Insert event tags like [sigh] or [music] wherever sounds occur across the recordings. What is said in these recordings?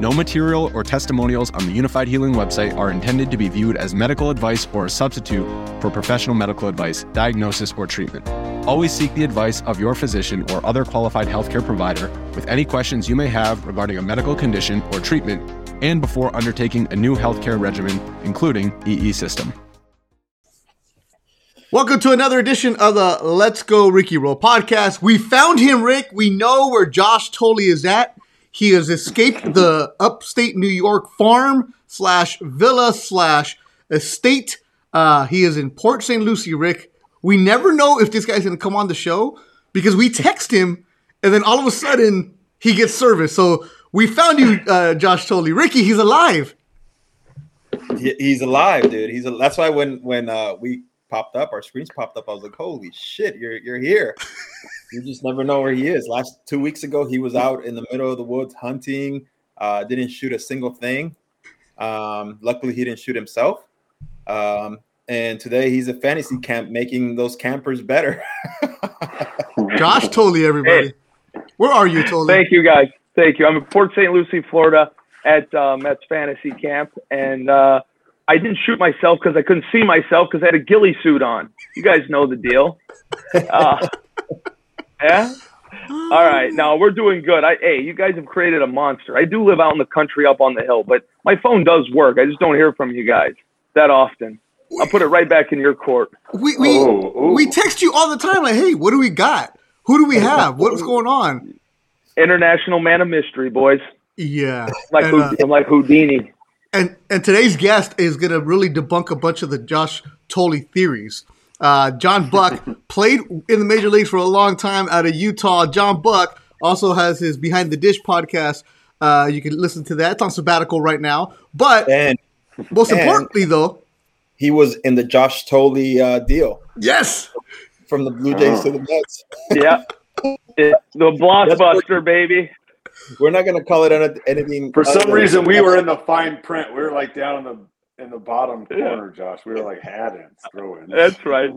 No material or testimonials on the Unifyd Healing website are intended to be viewed as medical advice or a substitute for professional medical advice, diagnosis, or treatment. Always seek the advice of your physician or other qualified healthcare provider with any questions you may have regarding a medical condition or treatment and before undertaking a new healthcare regimen, including EE system. Welcome to another edition of the Let's Go Ricky Roll podcast. We found him, Rick. We know where Josh Thole is at. He has escaped the upstate New York farm slash villa slash estate. Uh, he is in Port St. Lucie, Rick. We never know if this guy's going to come on the show because we text him and then all of a sudden he gets service. So we found you, uh, Josh Thole. Ricky, he's alive. He- He's alive, dude. He's a, that's why when when uh, we popped up, our screens popped up. I was like, "Holy shit, you're you're here!" You just never know where he is. Last two weeks ago, he was out in the middle of the woods hunting. Uh, didn't shoot a single thing. Um, luckily, he didn't shoot himself. Um, and today, he's at fantasy camp, making those campers better. [laughs] Josh Thole, everybody. Where are you, Thole? Thank you, guys. Thank you. I'm in Port St. Lucie, Florida, at uh, Mets Fantasy Camp, and uh, I didn't shoot myself because I couldn't see myself because I had a ghillie suit on. You guys know the deal. Uh, yeah. All right. Now we're doing good. I hey, you guys have created a monster. I do live out in the country, up on the hill, but my phone does work. I just don't hear from you guys that often. I'll put it right back in your court. We we Oh, oh. we text you all the time, like, hey, what do we got? Who do we have? What's going on? International man of mystery, boys. Yeah, Like and, uh, I'm like Houdini. and and today's guest is going to really debunk a bunch of the Josh Thole theories. Uh, John Buck [laughs] played in the major leagues for a long time out of Utah. John Buck also has his Behind the Dish podcast. Uh, you can listen to that. It's on sabbatical right now. But and most and- importantly, though, he was in the Josh Thole uh, deal yes, from the Blue Jays to the Mets. [laughs] Yeah. yeah. The blockbuster, baby. We're not going to call it any- anything. For some reason, we were in the fine print. We were like down in the in the bottom corner, Josh. We were like had-ins, throw-ins. That's right.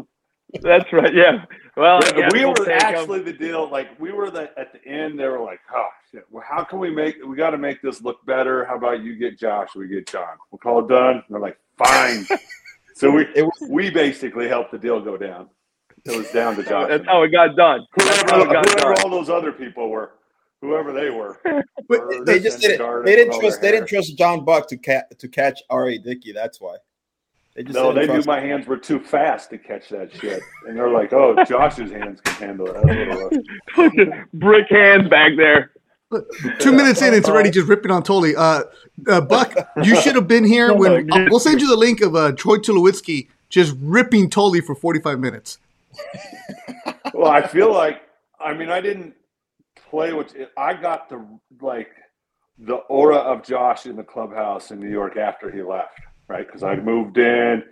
That's right. Yeah. Well, Yeah, we we'll were take 'em. actually the deal. Like we were the at the end. They were like, "Oh shit! Well, how can we make? We got to make this look better. How about you get Josh? We get John. We'll call it done." And they're like, "Fine." [laughs] so we It was we basically helped the deal go down. It was down to [laughs] Josh. That's how it got done. That's whoever, it got whoever done. all those other people were, whoever they were. [laughs] But they just didn't. They didn't trust. They didn't trust John Buck to ca- to catch R.A. Dickey. That's why. They just No, they knew my him. hands were too fast to catch that shit, and they're like, "Oh, [laughs] Josh's hands can handle it." That's what. Brick hands back there. two minutes in, it's already just ripping on Tully. Uh, uh, Buck, you should have been here [laughs] when. uh, we'll send you the link of uh, Troy Tulowitzki just ripping Tully for 45 minutes. Well, I feel like I mean I didn't play with I got the like the aura of Josh in the clubhouse in New York after he left, right? Because I moved in,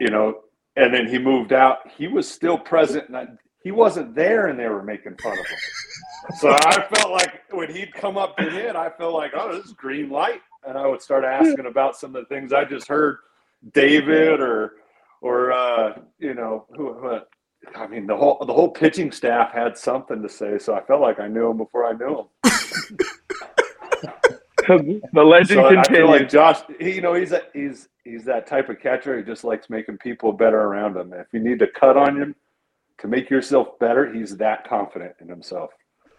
you know, and then he moved out. He was still present, and I, he wasn't there, and they were making fun of him. So I felt like when he'd come up to hit, I felt like, oh, this is green light, and I would start asking about some of the things I just heard David or or uh, you know who. who I mean, the whole the whole pitching staff had something to say, so I felt like I knew him before I knew him. [laughs] the legend So I feel continues. like Josh, he, you know, he's a, he's he's that type of catcher. He just likes making people better around him. If you need to cut on him to make yourself better, he's that confident in himself.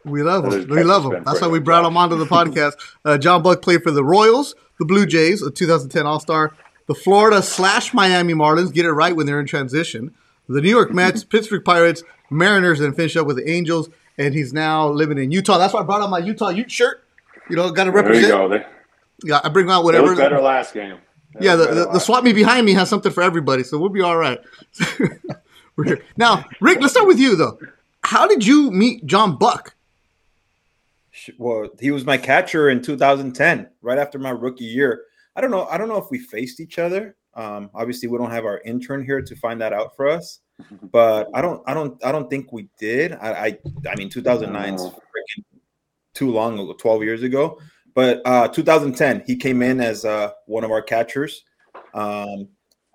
We love him. We love him. That's why we brought Josh. him onto the podcast. [laughs] Uh, John Buck played for the Royals, the Blue Jays, a 2010 All Star, the Florida slash Miami Marlins, get it right when they're in transition, the New York Mets, [laughs] Pittsburgh Pirates, Mariners, and finish up with the Angels. And he's now living in Utah. That's why I brought on my Utah Ute shirt. You know, got to represent. There you represent. go. They, Yeah, I bring out It whatever. was better last game. It Yeah, the, the, the swap me behind me has something for everybody, so we'll be all right. [laughs] We're here. Now, Rick, let's start with you though. How did you meet John Buck? Well, he was my catcher in 2010, right after my rookie year. I don't know. I don't know if we faced each other. Um, obviously, we don't have our intern here to find that out for us. [laughs] But I don't. I don't. I don't think we did. I. I, I mean, 2009 is freaking too long ago, 12 years ago. But uh, 2010, he came in as uh, one of our catchers, um,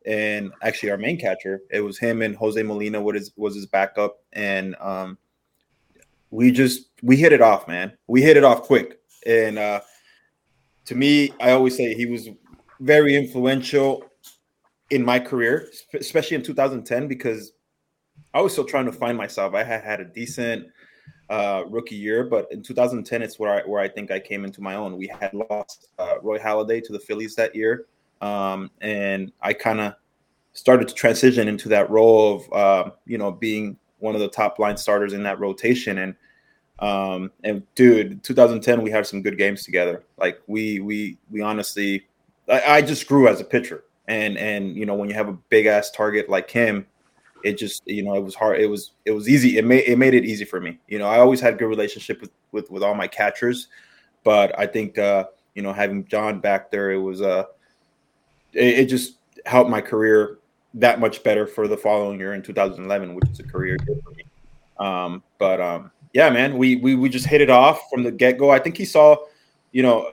and actually our main catcher. It was him and Jose Molina. What is was his backup, and um, we just we hit it off, man. We hit it off quick, and uh, to me, I always say he was very influential in my career, especially in 2010, because I was still trying to find myself. I had had a decent uh, rookie year, but in 2010, it's where I where I think I came into my own. We had lost uh, Roy Halladay to the Phillies that year, um, and I kind of started to transition into that role of uh, you know being one of the top line starters in that rotation. And um, and dude, 2010, we had some good games together. Like we we we honestly, I, I just grew as a pitcher. And and you know when you have a big ass target like him, it just you know it was hard it was it was easy. It made it made it easy for me. You know i always had good relationship with with, with all my catchers but i think uh you know having john back there it was uh it, it just helped my career that much better for the following year in 2011 which is a career year for me. Um but um yeah man we we, we just hit it off from the get-go. I think he saw you know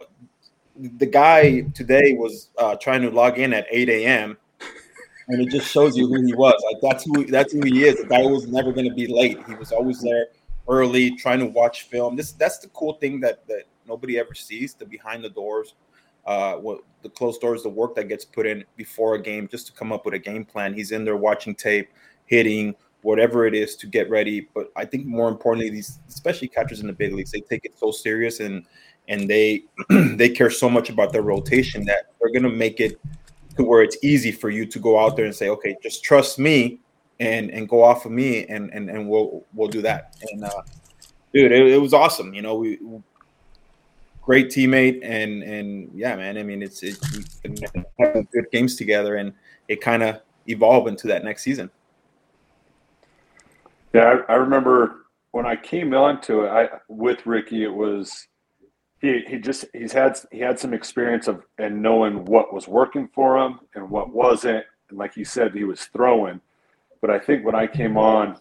the guy today was uh, trying to log in at 8 a.m and it just shows you who he was. Like that's who that's who he is. The guy was never going to be late. He was always there early, trying to watch film. This that's the cool thing that that nobody ever sees. The behind the doors, uh, what the closed doors, the work that gets put in before a game just to come up with a game plan. He's in there watching tape, hitting whatever it is to get ready. But I think more importantly, these especially catchers in the big leagues, they take it so serious and and they [clears throat] they care so much about their rotation that they're going to make it to where it's easy for you to go out there and say, okay, just trust me and and go off of me and and, and we'll we'll do that. And uh, dude, it, it was awesome. You know, we great teammate and and yeah, man. I mean, it's it, having good games together, and it kind of evolved into that next season. Yeah, I, I remember when I came onto it I, with Ricky. It was he he just he's had he had some experience of and knowing what was working for him and what wasn't. And like you said, he was throwing. But I think when I came on,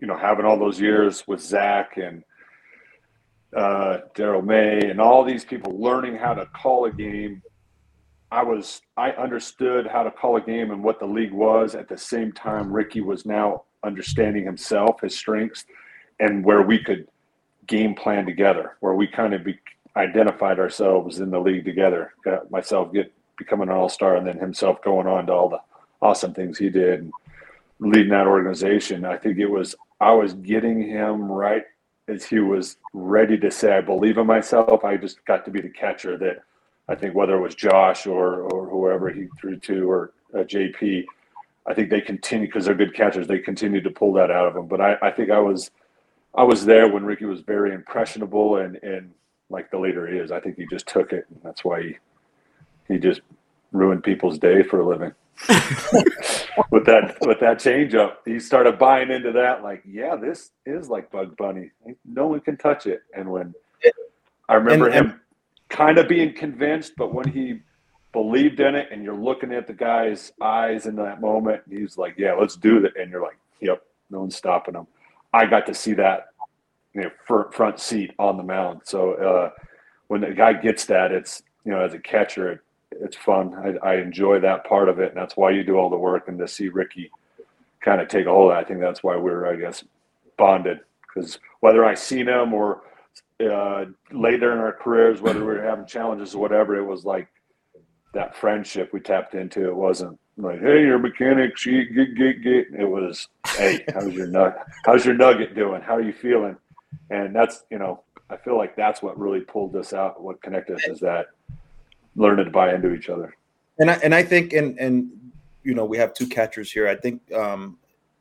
you know, having all those years with Zach and uh, Darrell May and all these people learning how to call a game, I was I understood how to call a game and what the league was. At the same time, Ricky was now understanding himself, his strengths, and where we could game plan together, where we kind of be, identified ourselves in the league together. Got myself get becoming an all star, and then himself going on to all the awesome things he did and leading that organization. I think it was I was getting him right as he was ready to say, "I believe in myself." I just got to be the catcher that I think whether it was Josh or or whoever he threw to or uh, JP. I think they continue because they're good catchers. They continue to pull that out of him. But I, I think I was, I was there when Ricky was very impressionable and and like the leader he is. I think he just took it, and that's why he he just ruined people's day for a living. [laughs] with that with that change up, he started buying into that. Like, yeah, this is like Bug Bunny. No one can touch it. And when I remember And- him kind of being convinced, but when he believed in it, and you're looking at the guy's eyes in that moment, and he's like, "Yeah, let's do that," and you're like, "Yep, no one's stopping him." I got to see that, you know, front, front seat on the mound. So uh, when the guy gets that, it's you know, as a catcher, it, it's fun. I, I enjoy that part of it, and that's why you do all the work. And to see Ricky kind of take a hold, of it, I think that's why we're, I guess, bonded. Because whether I seen him or uh, later in our careers, whether we were having challenges or whatever, it was like that friendship we tapped into. It wasn't like, "Hey, you're a mechanic, she get get get." It was, "Hey, how's your nug? How's your nugget doing? How are you feeling?" And that's you know, I feel like that's what really pulled us out. What connected us is that learning to buy into each other. And I and I think and and you know we have two catchers here. I think um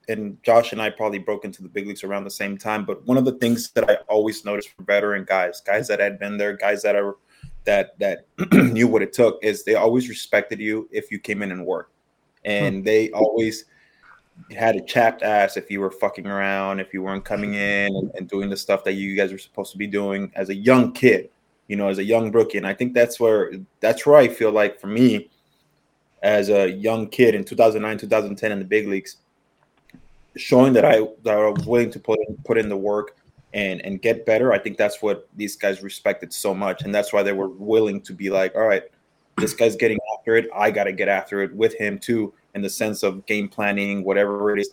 and Josh and I probably broke into the big leagues around the same time. But one of the things that I always noticed for veteran guys, guys that had been there, guys that are that that [clears throat] knew what it took is they always respected you if you came in and worked, and they always had a chapped ass if you were fucking around, if you weren't coming mm-hmm. in and, and doing the stuff that you guys were supposed to be doing as a young kid, you know, as a young rookie. And I think that's where that's where I feel like for me, as a young kid in 2009, 2010 in the big leagues, showing that I that I was willing to put in, put in the work and and get better. I think that's what these guys respected so much, and that's why they were willing to be like, all right, this guy's getting after it. I got to get after it with him too, in the sense of game planning, whatever it is,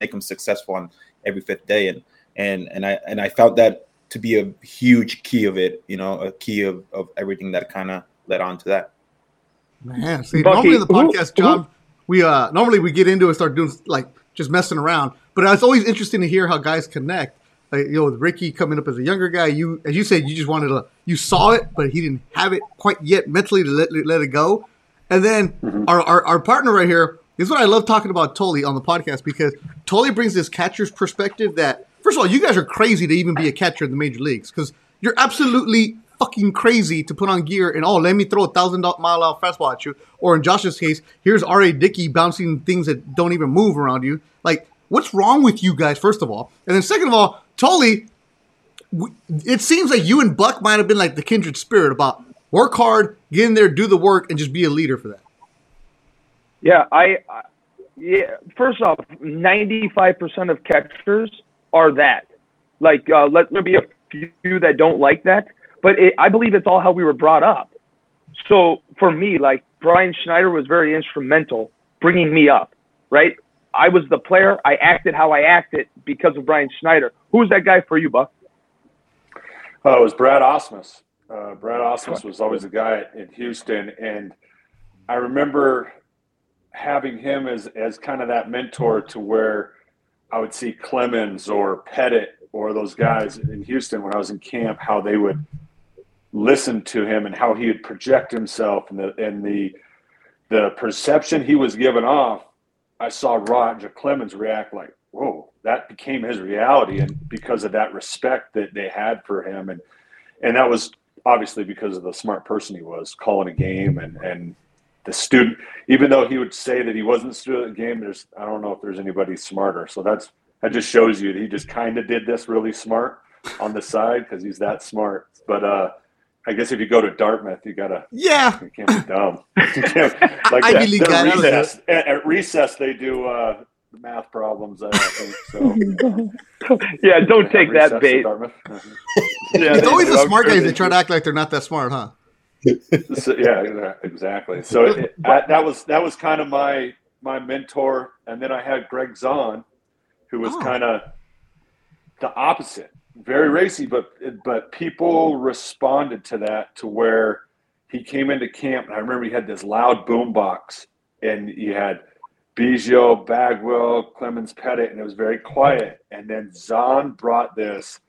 make him successful on every fifth day. And and and I and I felt that to be a huge key of it. You know, a key of of everything that kind of led on to that. Man, see, Bucky, normally in the who- podcast, who- John, we uh normally we get into it, start doing like just messing around. But it's always interesting to hear how guys connect. Like you know, with Ricky coming up as a younger guy, you as you said, you just wanted to, you saw it, but he didn't have it quite yet mentally to let, let it go. And then mm-hmm. our, our our partner right here is what I love talking about Tolly on the podcast because Tolly brings this catcher's perspective that first of all, you guys are crazy to even be a catcher in the major leagues because you're absolutely fucking crazy to put on gear and oh, let me throw a thousand mile out fastball at you. Or in Josh's case, here's R.A. Dickey bouncing things that don't even move around you. Like, what's wrong with you guys, first of all? And then second of all, Tully, it seems like you and Buck might have been like the kindred spirit about work hard, get in there, do the work, and just be a leader for that. Yeah, I, I yeah. First off, ninety-five percent of catchers are that. Like, uh, let there be a few that don't like that, but it, I believe it's all how we were brought up. So for me, like Brian Schneider was very instrumental bringing me up. Right, I was the player. I acted how I acted because of Brian Schneider. Who's that guy for you, Buck? Oh, it was Brad Ausmus. Uh, Brad Ausmus was always a guy in Houston, and I remember having him as as kind of that mentor to where I would see Clemens or Pettitte or those guys in Houston when I was in camp, how they would listen to him and how he would project himself and the and the the perception he was giving off. I saw Roger Clemens react like, "Whoa!" That became his reality, and because of that respect that they had for him, and and that was obviously because of the smart person he was, calling a game and and the student. Even though he would say that he wasn't a student of the game, there's I don't know if there's anybody smarter. So that's that just shows you that he just kind of did this really smart on the side because he's that smart. But uh, I guess if you go to Dartmouth, you gotta Yeah. you can't be dumb. [laughs] Like Ivy that- League at that recess, at recess, they do uh, math problems. I think [laughs] so. Yeah, don't take that bait. [laughs] [laughs] Yeah, It's always do. the smart sure guys they that try to act like they're not that smart, huh? So, yeah, exactly. So it, that, that was that was kind of my my mentor, and then I had Greg Zaun, who was Oh. kind of the opposite, very racy, but but people responded to that to where he came into camp, and I remember he had this loud boom box, and he had Biggio, Bagwell, Clemens Pettitte, and it was very quiet. And then Zaun brought this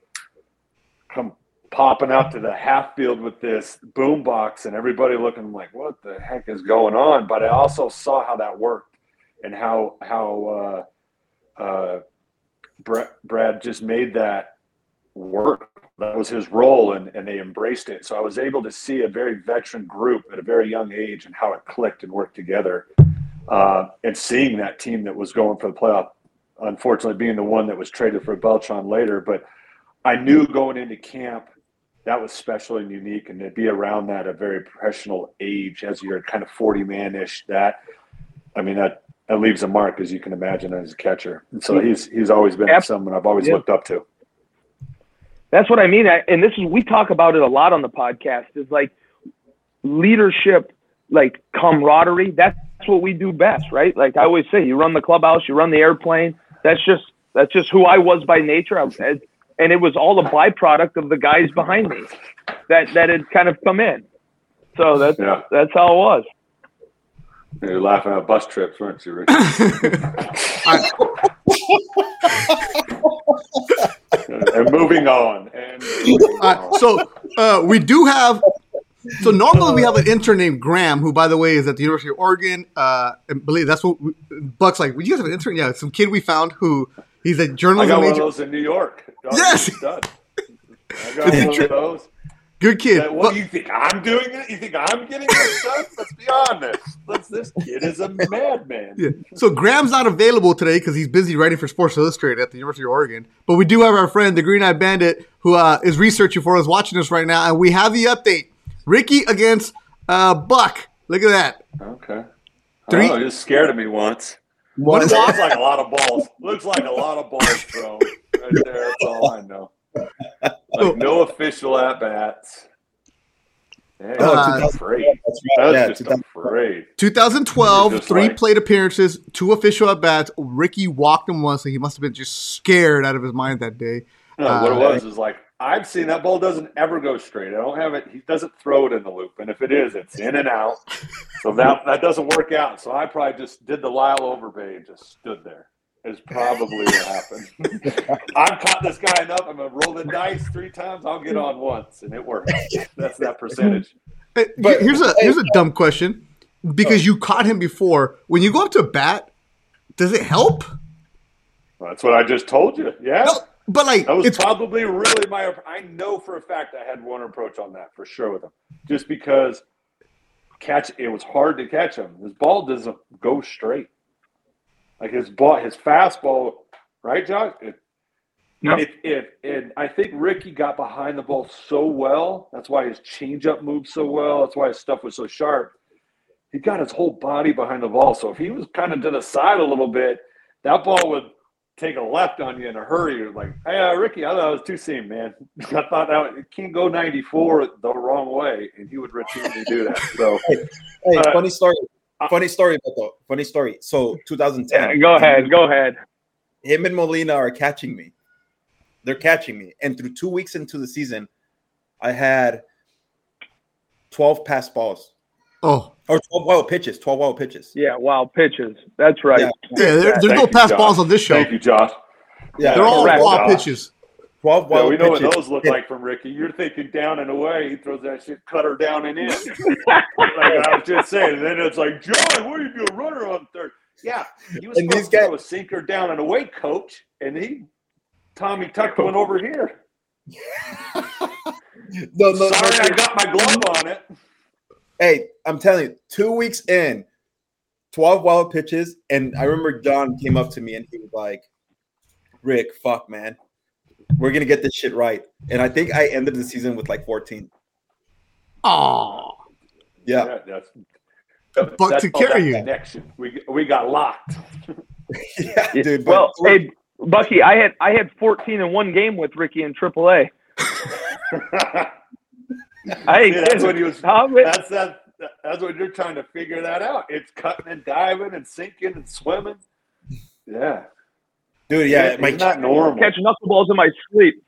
come popping out to the half field with this boom box and everybody looking like what the heck is going on? But i also saw how that worked and how how uh, uh, brad, brad just made that work. That was his role and, and they embraced it. So i was able to see a very veteran group at a very young age and how it clicked and worked together uh, and seeing that team that was going for the playoff unfortunately being the one that was traded for Beltran later but I knew going into camp that was special and unique, and to be around that a very professional age as you're kind of 40 man ish, that I mean that that leaves a mark as you can imagine as a catcher. And so he's he's always been Yep. someone I've always Yeah. looked up to. That's what I mean. I, and this is we talk about it a lot on the podcast. Is like leadership, like camaraderie. That's what we do best, right? Like I always say, you run the clubhouse, you run the airplane. That's just that's just who I was by nature. I and it was all a byproduct of the guys behind me that that had kind of come in. So that's Yeah. that's how it was. You're laughing at bus trips, weren't you, Rich? [laughs] and moving on. And moving All right, on. so uh, we do have. So normally we have an intern named Graham, who, by the way, is at the University of Oregon. Uh, and believe that's what we, Buck's like. Would you guys have an intern? Yeah, some kid we found who he's a journalism got one of those in New York. Yes! done. I got one of those. Good kid. That- what do you think? I'm doing it? You think I'm getting this done? Let's be honest. Let's, this kid is a madman. Yeah. So Graham's not available today because he's busy writing for Sports Illustrated at the University of Oregon. But we do have our friend, the Green Eye Bandit, who uh, is researching for us, watching us right now, and we have the update: Ricky against uh, Buck. Look at that. Okay. Three- Oh, you're scared of me once. What is Looks like a lot of balls. Looks like a lot of balls thrown right there. That's all I know. Like no official at bats. Yeah, Oh, I'm 2000 afraid. That's right. was Yeah, just 2000 afraid. 2012, Just three like- plate appearances, two official at bats. Ricky walked him once, so he must have been just scared out of his mind that day. No, what it Uh, was is like I've seen that ball doesn't ever go straight. I don't have it. He doesn't throw it in the loop, and if it is, it's in and out. So that that doesn't work out. So I probably just did the Lyle Overbay and just stood there. Is probably what happened. [laughs] I've caught this guy enough. I'm gonna roll the dice three times. I'll get on once, and it works. That's that percentage. Hey, But- here's a here's a dumb question because you caught him before. When you go up to a bat, does it help? That's what I just told you. Yeah. No, but like That was it's probably really my. I know for a fact I had one approach on that for sure with him, just because catch it was hard to catch him. His ball doesn't go straight. Like his ball, his fastball, right, Josh? It, No. If, if and I think Ricky got behind the ball so well. That's why his changeup moved so well. That's why his stuff was so sharp. He got his whole body behind the ball. So if he was kind of to the side a little bit, that ball would take a left on you in a hurry. You're like, hey, uh, Ricky, I thought it was two seam, man. [laughs] I thought that it can't go 94 the wrong way, and he would routinely do that. So [laughs] Hey, Uh, funny story. Funny story, Beto. Funny story. So 2010. Yeah, go ahead. Go ahead. Him and Molina are catching me. They're catching me, and through two weeks into the season, I had 12 pass balls oh or 12 wild pitches. 12 wild pitches. Yeah, wild pitches. That's right. Yeah. yeah, there, there's Thank no pass Josh. balls on this show. Thank you, Josh. Yeah, They're all Correct, raw Josh. pitches. 12 Yeah, wild we know pitches. what those look like from Ricky. You're thinking down and away. He throws that shit cutter down and in. [laughs] like I was just saying. And then it's like, John, what are you doing? Runner on third. Yeah, he was And supposed to guys- throw a sinker down and away, coach. And he, Tommy tucked one over here. [laughs] No, no, no, Sorry, I got my glove on it. Hey, I'm telling you, two weeks in, 12 wild pitches. And I remember John came up to me and he was like, Rick, fuck, man. We're going to get this shit right. And I think I ended the season with like 14. Oh, Yeah. that's. But that's to carry you. connection. We we got locked. [laughs] Yeah, dude. but- Well, hey, Bucky, I had I had 14 in one game with Ricky in AAA. [laughs] [laughs] I ain't See, that's kidding. when he was. Tom, That's that. That's when you're trying to figure that out. It's cutting and diving and sinking and swimming. Yeah, dude, yeah. it's my, not normal. catching knuckleballs in my sleep.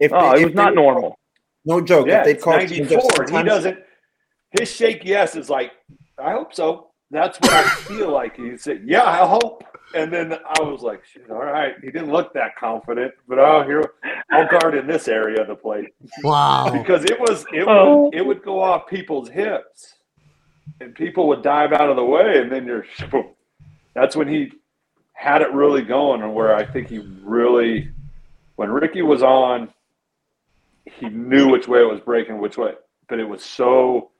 if Oh, they- it was they not would- normal. No joke. Yeah, if they it's 94. He doesn't. His shake yes is like, I hope so. That's what I feel like. He said, Yeah, I hope. And then I was like, Shit, all right. He didn't look that confident, but oh, here I'll guard in this area of the plate wow. because it was it Oh. would it would go off people's hips, and people would dive out of the way, and then you're. [laughs] That's when he had it really going, and where I think he really, when Ricky was on, he knew which way it was breaking, which way, but it was so.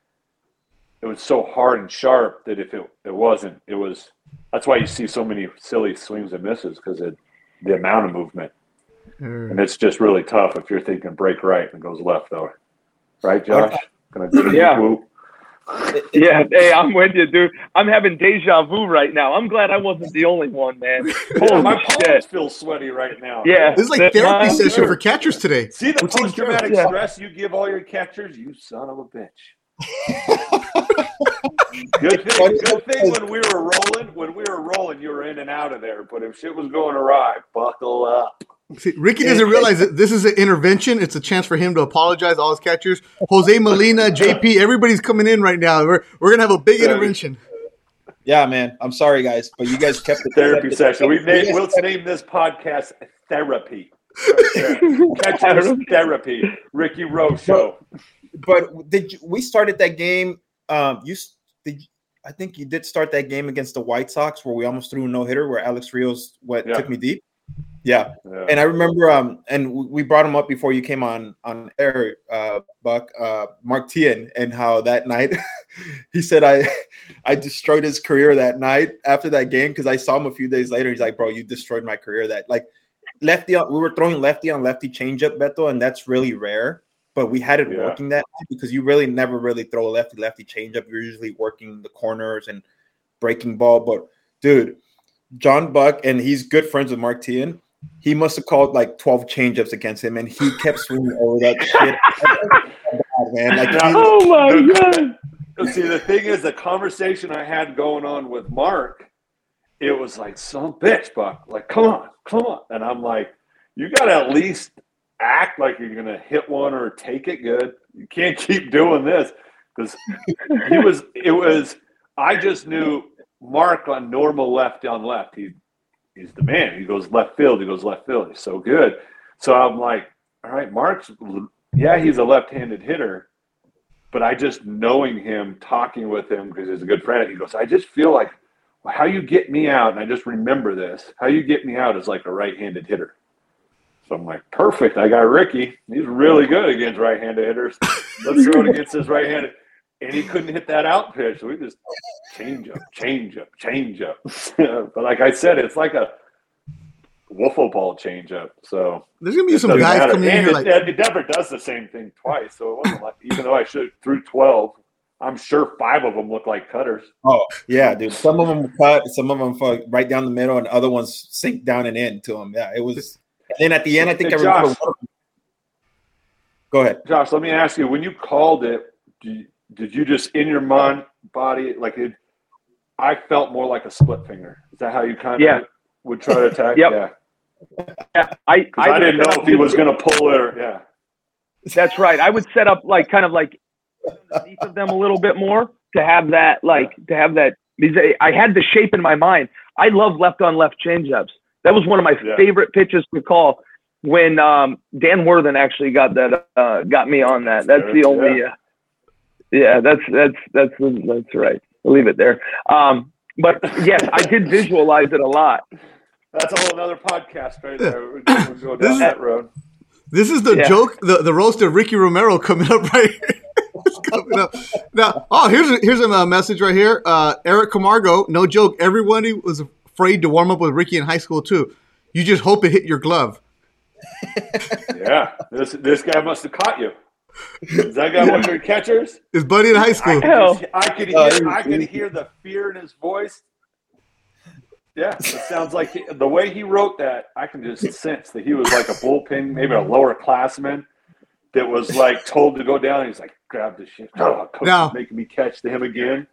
It was so hard and sharp that if it it wasn't, it was. That's why you see so many silly swings and misses because it the amount of movement. Hmm. And it's just really tough if you're thinking break right and goes left though. Right, Josh? Gonna do Yeah. whoop. [laughs] Yeah, hey, I'm with you, dude. I'm having deja vu right now. I'm glad I wasn't the only one, man. [laughs] Yeah, Holy my palms feel sweaty right now. Yeah. This is like That- therapy mine session too. for catchers today. See the We're taking post traumatic Yeah. stress you give all your catchers, you son of a bitch. Good thing, good thing when we were rolling, when we were rolling, you were in and out of there. But if shit was going awry, buckle up. See, Ricky doesn't realize that this is an intervention. It's a chance for him to apologize to all his catchers. Jose Molina, JP, everybody's coming in right now. We're, we're gonna have a big intervention. Yeah, man. I'm sorry, guys, but you guys kept the Therapy session. We You name, guys we'll kept- name this podcast therapy. [laughs] Catchers therapy. Ricky Rowe show. But did you, we started that game? Um, you did. I think you did start that game against the White Sox where we almost threw a no hitter where Alex Rios what Yeah. took me deep. Yeah. Yeah. And I remember, um, and we brought him up before you came on on air, uh, Buck, uh, Mark Teahen, and how that night [laughs] he said I I destroyed his career that night after that game because I saw him a few days later. He's like, bro, you destroyed my career. That like lefty, on, we were throwing lefty on lefty changeup, Beto, and that's really rare. But we had it Yeah. working that night because you really never really throw a lefty lefty changeup. You're usually working the corners and breaking ball. But dude, John Buck, and he's good friends with Mark Teahen. He must have called like 12 changeups against him, and he kept swinging over that shit. [laughs] man, like Oh my god! See, the thing is, the conversation I had going on with Mark, it was like, some bitch, Buck. Like, come on, come on. And I'm like, you got to at least act like you're going to hit one or take it good. You can't [laughs] keep doing this. Because he was, it was, I just knew Mark on normal left on left. He, he's the man. He goes left field. He goes left field. He's so good. So I'm like, all right, Mark's, yeah, he's a left handed hitter but I just knowing him, talking with him because he's a good friend, he goes, I just feel like how you get me out, and I just remember this, how you get me out is like a right-handed hitter. So I'm like, perfect. I got Ricky. He's really good against right-handed hitters. [laughs] Let's throw it against his right-handed. And he couldn't hit that out pitch. So we just change up, change up, change up. [laughs] but like I said, it's like a wiffle ball change up. So There's gonna be some guys matter. coming in And here it, like, it never does the same thing twice. So it wasn't like, even though I should threw 12, I'm sure five of them look like cutters. Oh yeah, dude. Some of them cut, some of them fuck right down the middle, and other ones sink down and in to them. Yeah, it was. And then at the end, I think Hey, I remember. Josh. one of them- Go ahead. Josh, let me ask you: When you called it, did you, did you just in your mind, body, like it? I felt more like a split finger. Is that how you kind of Yeah. would try to attack? [laughs] Yep. Yeah. Yeah, I, 'Cause I, would didn't know if he was going to pull it or yeah. That's right. I would set up like kind of like underneath of them a little bit more to have that like to have that. I I had the shape in my mind. I love left on left changeups. That was one of my Yeah. favorite pitches to call. When um, Dan Worthen actually got that, uh, got me on that. That's the Yeah. only. Uh, yeah, that's that's that's that's right. I'll leave it there. Um, but yes, I did visualize it a lot. That's a whole other podcast right there. We'll [laughs] go, we'll This down is- that road. this is the Yeah. joke, the, the roast of Ricky Romero coming up [laughs] right here. It's coming up. Now, oh, here's a, here's a uh, message right here. Uh, Eric Camargo, no joke. Everybody was afraid to warm up with Ricky in high school too. You just hope it hit your glove. Yeah, this this guy must have caught you. Is that guy one of your catchers? His buddy in high school. could, Hell. I could Oh, hear he- I could hear the fear in his voice. Yeah, it sounds like he, the way he wrote that. I can just sense that he was like a bullpen, maybe a lower classman that was like told to go down. He's like, grab the shit. Oh, coach Now- is making me catch to him again.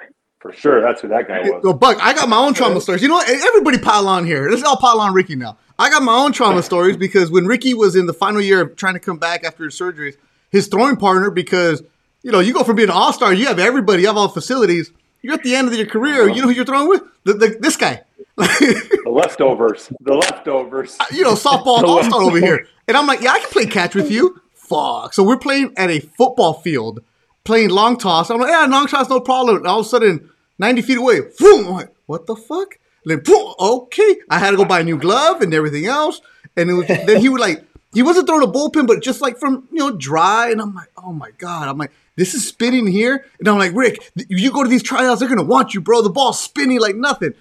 For sure, that's who that guy was. Well, Buck, I got my own trauma stories. You know what? Everybody pile on here. Let's all pile on Ricky now. I got my own trauma stories because when Ricky was in the final year of trying to come back after his surgeries, his throwing partner, because, you know, you go from being an all star, you have everybody, you have all facilities. You're at the end of your career. Uh-huh. You know who you're throwing with? The, the, this guy. The leftovers. The leftovers. you know, softball [laughs] all star over here. And I'm like, yeah, I can play catch with you. Fuck. So we're playing at a football field, playing long toss. I'm like, yeah, long toss, no problem. And all of a sudden, 90 feet away, boom. I'm like, what the fuck? And then, boom, okay. I had to go buy a new glove and everything else. And it was, then he would like, he wasn't throwing a bullpen, but just like from, you know, dry. And I'm like, oh my God. I'm like, this is spinning here. And I'm like, Rick, you go to these tryouts, they're to want you, bro. The ball's spinning like nothing.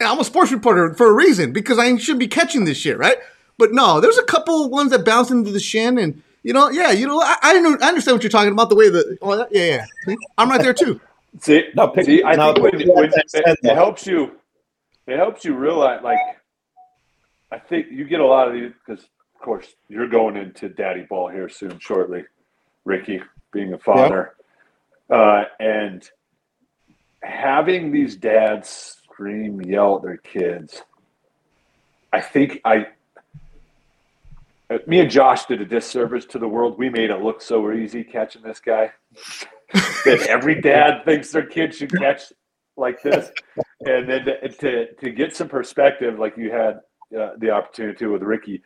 And I'm a sports reporter for a reason because I shouldn't be catching this shit, right? But no, there's a couple ones that bounce into the shin, and you know, yeah, you know, I, I, know, I understand what you're talking about. The way that, oh, yeah, yeah, I'm right there too. See, No, pick- see, I now, think when, when it, it helps you, it helps you realize. Like, I think you get a lot of these because, of course, you're going into daddy ball here soon, shortly. Ricky, being a father, uh, and having these dads scream, yell at their kids. I think I, uh, me and Josh did a disservice to the world. We made it look so easy catching this guy [laughs] that every [laughs] dad thinks their kid should catch like this. And then to, to, get some perspective, like you had uh, the opportunity to with Ricky,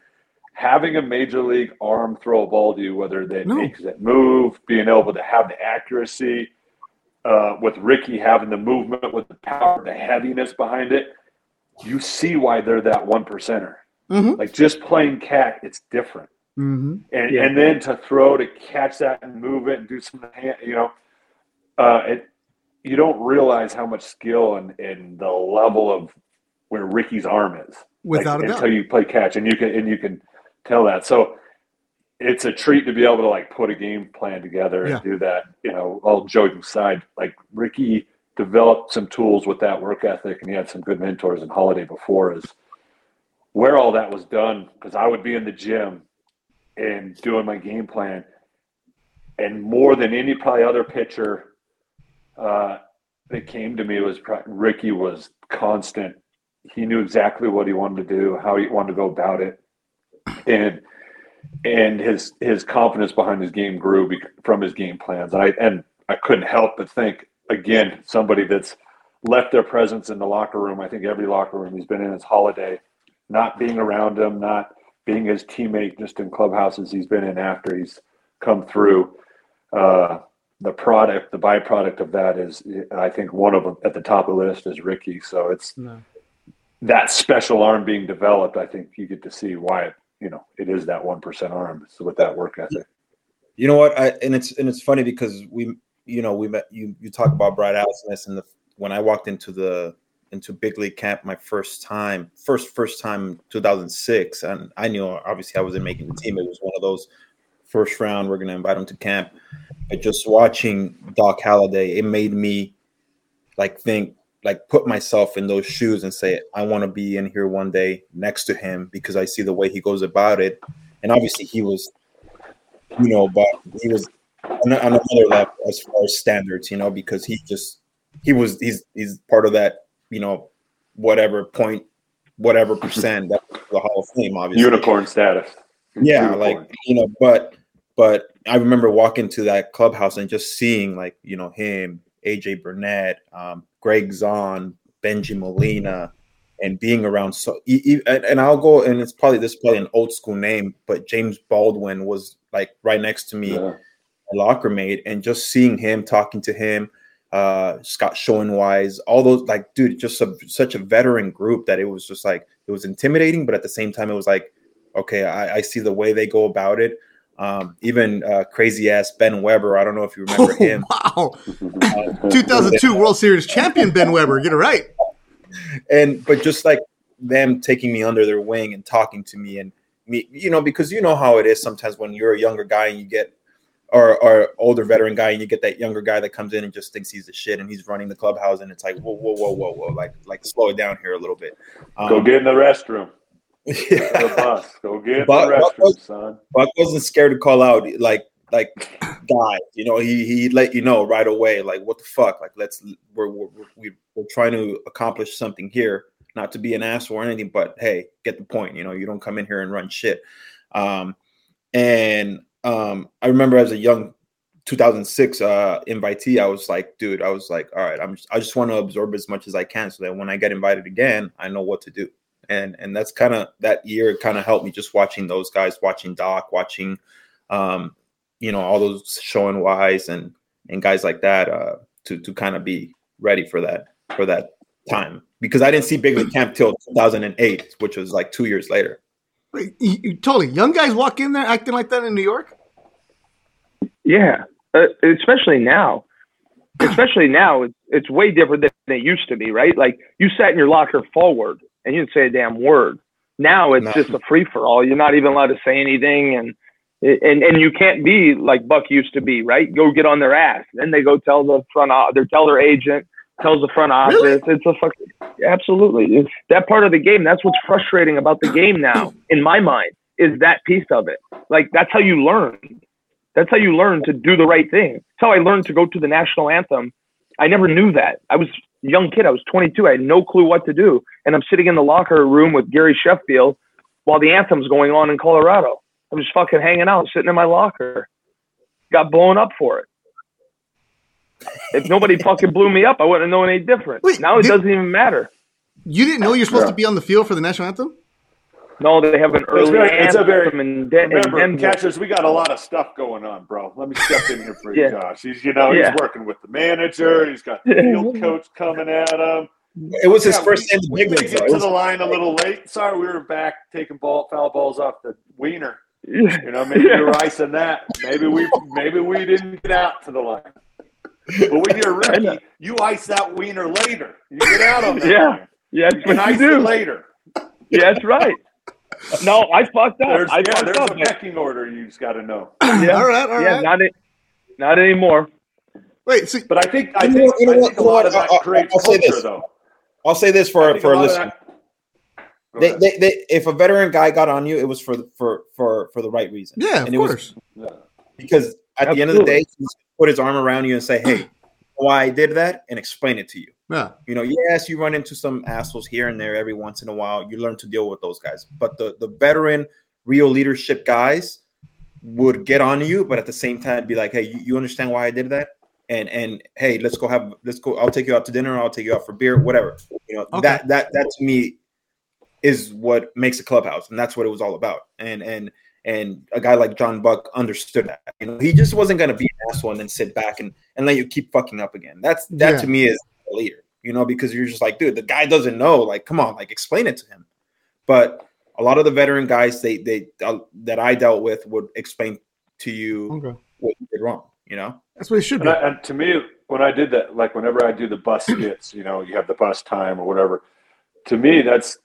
having a major league arm throw a ball to you, whether that No. makes that move, being able to have the accuracy, uh, with Ricky having the movement, with the power, the heaviness behind it, you see why they're that one percenter. Mhm. Like just playing cat, it's different. Mm-hmm. And Yeah. and then to throw to catch that and move it and do some hand, you know, uh, it you don't realize how much skill and, and the level of where Ricky's arm is Without like, until you play catch and you can and you can tell that. So it's a treat to be able to like put a game plan together Yeah. and do that. You know, all joking aside, like Ricky developed some tools with that work ethic, and he had some good mentors in Halladay before. Is where all that was done because I would be in the gym and doing my game plan, and more than any probably other pitcher uh, that came to me was Ricky was constant. He knew exactly what he wanted to do, how he wanted to go about it, and and his his confidence behind his game grew from his game plans. I and I couldn't help but think again somebody that's left their presence in the locker room. I think every locker room he's been in is Halladay, not being around him, not being his teammate just in clubhouses he's been in after he's come through. Uh, the product, the byproduct of that is, I think one of them at the top of the list is Ricky. So it's No. that special arm being developed. I think you get to see why it, you know, it is that one percent arm. So with that work ethic. You know what? I and it's and it's funny because we, you know, we met you. You talk about Brad Ausmus and the when I walked into the into big league camp my first time, first first time 2006, and I knew obviously I wasn't making the team. It was one of those first round. We're gonna invite him to camp, but just watching Doc Halladay, it made me like think like put myself in those shoes and say I want to be in here one day next to him because I see the way he goes about it, and obviously he was you know, but he was on, on another level as far as standards, you know, because he just he was he's he's part of that, you know, whatever point, whatever percent that the Hall of Fame, obviously. Unicorn status. Yeah, Unicorn. like you know, but but I remember walking to that clubhouse and just seeing like you know him, AJ Burnett, um, Greg Zaun, Bengie Molina, and being around so and, and I'll go and it's probably this is probably an old school name, but James Baldwin was like right next to me, Yeah. locker mate, and just seeing him talking to him, uh, Scott Schoeneweis, all those like dude, just a, such a veteran group that it was just like it was intimidating, but at the same time it was like okay, I, I see the way they go about it. Um, even uh, crazy ass Ben Weber. I don't know if you remember [laughs] him. wow. 2002 [laughs] World Series champion Ben Weber. Get it right. and but just like them taking me under their wing and talking to me and me, you know, because you know how it is sometimes when you're a younger guy and you get or or older veteran guy and you get that younger guy that comes in and just thinks he's the shit and he's running the clubhouse and it's like whoa whoa whoa whoa whoa like like slow it down here a little bit. Go Um, get in the restroom. yeah. [laughs] The bus. Go get in But- the restroom, son. Buck wasn't scared to call out like like guys, you know, he he let you know right away, like what the fuck, like let's we're we're we're, we're trying to accomplish something here, not to be an asshole or anything, but hey, get the point, you know, you don't come in here and run shit. Um, and um, I remember as a young 2006 uh invitee, I was like, dude, I was like, all right, I'm just, I just want to absorb as much as I can so that when I get invited again, I know what to do. And and that's kind of that year kind of helped me just watching those guys, watching Doc, watching um, you know, all those Schoeneweis and and guys like that uh to to kind of be ready for that for that time because I didn't see Big League Camp till 2008, which was like two years later. Wait, you, you- totally. Young guys walk in there acting like that in New York. Yeah, uh, especially now. [clears throat] Especially now, it's it's way different than it used to be, right? Like you sat in your locker forward and you didn't say a damn word. Now it's No. just a free for all. You're not even allowed to say anything, and and and you can't be like Buck used to be, right? Go get on their ass, then they go tell the front they tell their agent, tells the front office. Really? It's a fucking absolutely it's that part of the game. That's what's frustrating about the game now, in my mind, is that piece of it. Like that's how you learn. That's how you learn to do the right thing. That's how I learned to go to the national anthem. I never knew that. I was a young kid. I was 22. I had no clue what to do. And I'm sitting in the locker room with Gary Sheffield while the anthem's going on in Colorado. I'm just fucking hanging out, sitting in my locker. Got blown up for it. If nobody fucking blew me up, I wouldn't have known any different. Wait, now it did- doesn't even matter. You didn't know you're supposed Yeah. to be on the field for the national anthem? No, they have an early very- it's a anthem very- in, De- in Remember, Denver. catchers, we got a lot of stuff going on, bro. Let me step in here for you, Yeah. Josh. He's, you know, Yeah. he's working with the manager. He's got the field [laughs] coach coming at him. It was his first we, in the we big may leagues. get though. To the line a little late. Sorry, we were back taking ball foul balls off the wiener. You know, maybe you were [laughs] icing that. Maybe we maybe we didn't get out to the line. But when you're [laughs] a rookie, you ice that wiener later. You get out on that. Yeah. line. Yeah, You that's can what you ice it do. later. Yeah, that's right. No, I fucked up. There's, I yeah, fucked there's up. a pecking order you just got to know. [clears throat] Yeah. All right, all yeah, right. not it, not anymore. Wait, so But I think I think, you know I what- think a lot of that I'll- I'll- creates I'll say culture, this. though. I'll say this for think for a lot of listeners. that- Go They, they, they, if a veteran guy got on you, it was for for for for the right reason. yeah, of and it was course. Yeah. because at the end of the day, he's put his arm around you and say, "Hey, [clears throat] why I did that," and explain it to you. Yeah, You know, yes, you run into some assholes here and there every once in a while. You learn to deal with those guys, but the the veteran, real leadership guys would get on you, but at the same time be like, "Hey, you, you understand why I did that?" And and hey, let's go have let's go. I'll take you out to dinner. I'll take you out for beer, whatever. You know Okay. that that that to me is what makes a clubhouse, and that's what it was all about. And and and a guy like John Buck understood that. You know, he just wasn't going to be an asshole and then sit back and and let you keep fucking up again. That's that Yeah. to me is a leader. You know, because you're just like, dude, the guy doesn't know. Like, come on, like explain it to him. But a lot of the veteran guys they they uh, that I dealt with would explain to you okay. what you did wrong. You know, That's what it should And, be. I, and to me, when I did that, like whenever I do the bus [clears throat] skits, you know, you have the bus time or whatever. To me, that's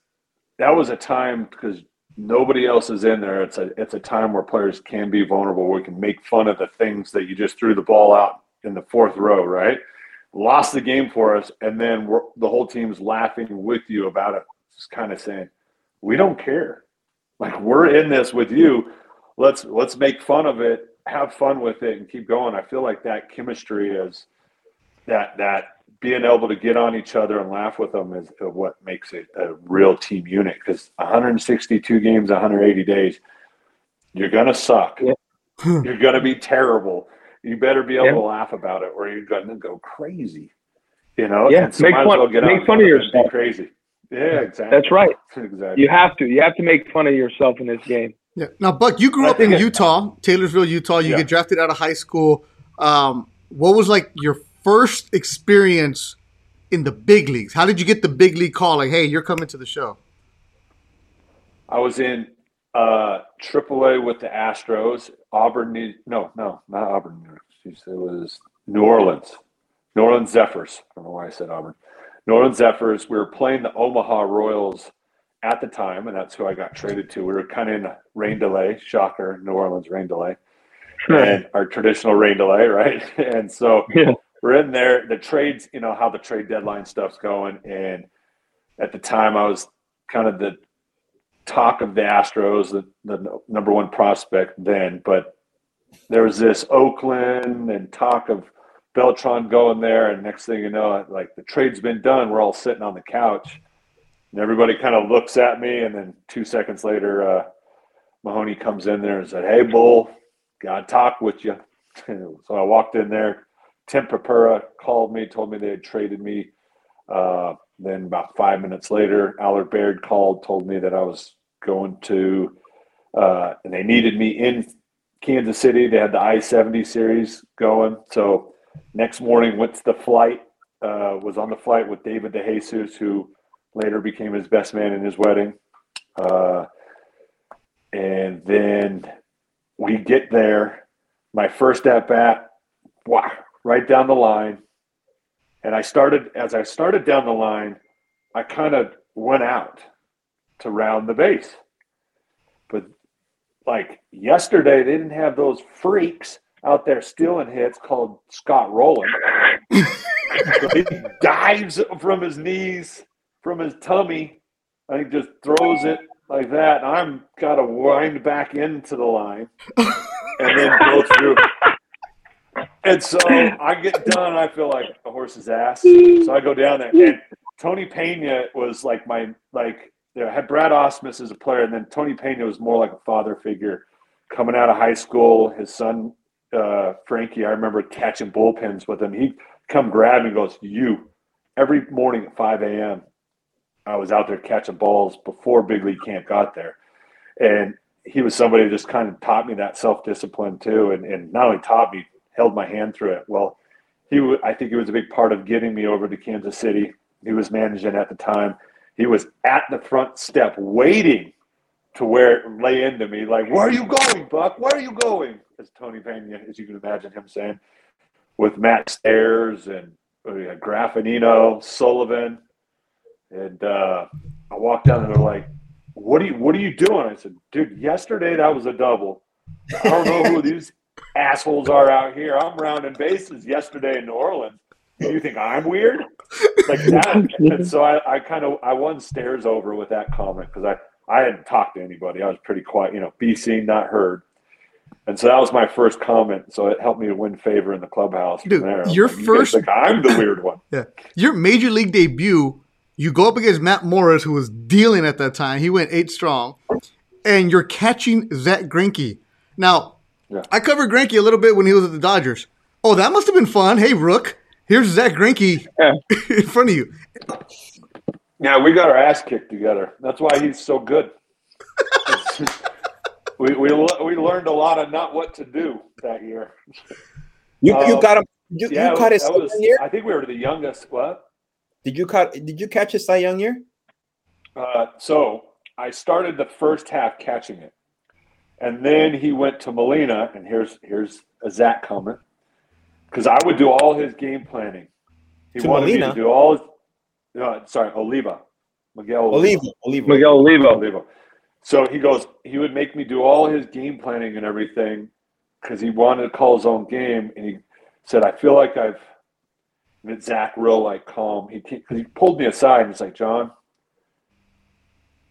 that was a time because nobody else is in there. It's a it's a time where players can be vulnerable. Where we can make fun of the things that you just threw the ball out in the fourth row, right? Lost the game for us, and then the whole team's laughing with you about it. Just kind of saying, we don't care. Like we're in this with you. Let's let's make fun of it, have fun with it, and keep going. I feel like that chemistry is that that being able to get on each other and laugh with them is uh, what makes it a real team unit. Because 162 games, 180 days, you're gonna suck. Yeah. [laughs] you're gonna be terrible. You better be able Yeah. to laugh about it, or you're gonna go crazy. You know, Yeah, And so make fun- well get make fun of and be yourself. Crazy. Yeah, exactly. That's right. Exactly. You have to. You have to make fun of yourself in this game. Yeah. Now, Buck, you grew I up in Utah, Taylorsville, Utah. You Yeah. get drafted out of high school. Um, what was like your first experience in the big leagues? How did you get the big league call? Like, hey, you're coming to the show. I was in uh, AAA with the Astros. Auburn, New- no, no, not Auburn. New It was New Orleans, New Orleans Zephyrs. I don't know why I said Auburn. New Orleans Zephyrs. We were playing the Omaha Royals at the time, and that's who I got traded to. We were kind of in a rain delay. Shocker, New Orleans rain delay, and our traditional rain delay, right? [laughs] And so Yeah. We're in there. The trades, you know how the trade deadline stuff's going, and at the time I was kind of the talk of the Astros, the, the number one prospect then, but there was this Oakland and talk of Beltran going there, and next thing you know, like the trade's been done. We're all sitting on the couch, and everybody kind of looks at me, and then two seconds later, uh, Maloney comes in there and said, "Hey, Bull, got to talk with you." [laughs] so I walked in there. Tim Purpura called me, told me they had traded me. Uh, then about five minutes later, Allard Baird called, told me that I was going to, uh, and they needed me in Kansas City. They had the I 70 series going. So next morning, went to the flight, uh, was on the flight with David DeJesus, who later became his best man in his wedding. Uh, and then we get there. My first at bat, wow, right down the line. And I started, as I started down the line, I kind of went out to round the base. But like yesterday, they didn't have those freaks out there stealing hits called Scott Rolen. he [laughs] dives from his knees, from his tummy, and he just throws it like that. I'm got to wind back into the line and then go through. And so I get done, I feel like a horse's ass. So I go down there, and Tony Pena was like my like. Had Brad Ausmus as a player, and then Tony Pena was more like a father figure coming out of high school. His son uh, Frankie, I remember catching bullpens with him. He'd come grab me and goes, "You." Every morning at 5 a.m., I was out there catching balls before big league camp got there, and he was somebody who just kind of taught me that self discipline too, and, and not only taught me, held my hand through it. Well, he, w- I think he was a big part of getting me over to Kansas City he was managing at the time. He was at the front step waiting to where it lay into me, like, "Where are you going, Buck? Where are you going?" As Tony Pena, as you can imagine him saying, with Matt Stairs and uh, Graffanino, Sullivan, and uh, I walked down and they're like, "What are you? What are you doing?" I said, "Dude, yesterday that was a double. I don't know who these assholes are out here. I'm rounding bases yesterday in New Orleans. You think I'm weird? Like that?" And so I, I kind of I won Stairs over with that comment because I I hadn't talked to anybody. I was pretty quiet, you know, be seen, not heard. And so that was my first comment. So it helped me to win favor in the clubhouse. Dude, there. Your like, "You first- think I'm the weird one. [laughs] Yeah. Your major league debut, you go up against Matt Morris, who was dealing at that time. He went eight strong. And you're catching Zach Greinke. Now, Yeah. I covered Greinke a little bit when he was at the Dodgers. Oh, that must have been fun. Hey, Rook, here's Zach Greinke Yeah. [laughs] in front of you. Yeah, we got our ass kicked together. That's why he's so good. [laughs] we, we we learned a lot of not what to do that year. You you Um, got him. You, Yeah, you caught his was, year. I think we were the youngest. What? Did you caught? Did you catch his Cy Young year? Uh, so I started the first half catching it, and then he went to Molina, and here's here's a Zach comment because I would do all his game planning. He To wanted me to do all. His, no, sorry, Oliva, Miguel Oliva. Oliva. Miguel Olivo. Olivo. So he goes, he would make me do all his game planning and everything because he wanted to call his own game. And he said, I feel like I've made Zach real like calm. He, cause he pulled me aside and he's like, John,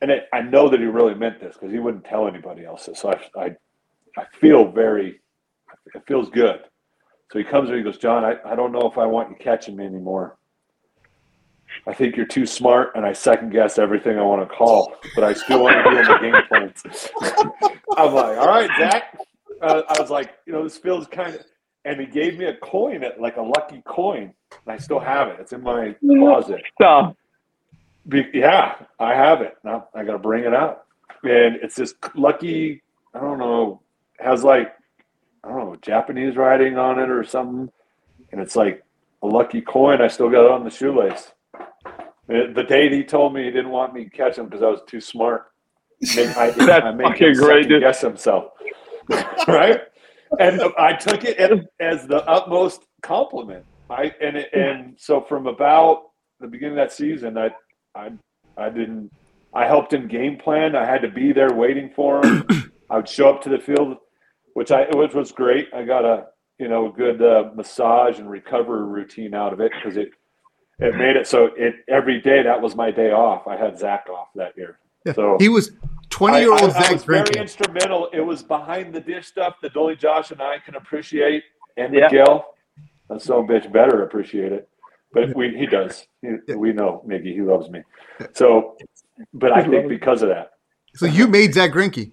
and it, I know that he really meant this because he wouldn't tell anybody else. this. So I, I, I feel very, it feels good. So he comes and he goes, John, I, I don't know if I want you catching me anymore. I think you're too smart, and I second guess everything I want to call, but I still want to be do the game plans. [laughs] I'm like, all right, Zach. Uh, I was like, you know, this feels kind of, and he gave me a coin, like a lucky coin, and I still have it. It's in my closet. Stop. Be- yeah, I have it. Now I got to bring it out, and it's this lucky. I don't know. Has like, I don't know, Japanese writing on it or something, and it's like a lucky coin. I still got it on the shoelace. The the date he told me he didn't want me to catch him because I was too smart. I, [laughs] That's I make fucking great, guess himself, [laughs] right? And I took it as, as the utmost compliment. I and it, and so from about the beginning of that season, I I I didn't. I helped him game plan. I had to be there waiting for him. [clears throat] I would show up to the field, which I which was great. I got a you know good uh, massage and recovery routine out of it because it it made it so it every day that was my day off. I had Zach off that year. So He was 20 year old I, I Zach was very Greinke. instrumental. It was behind the dish stuff that only Josh and I can appreciate, and Yeah. Miguel. And so bitch better appreciate it, but we he does. He, We know Miggy. He loves me. So, but I think because of that, So you made Zach Greinke.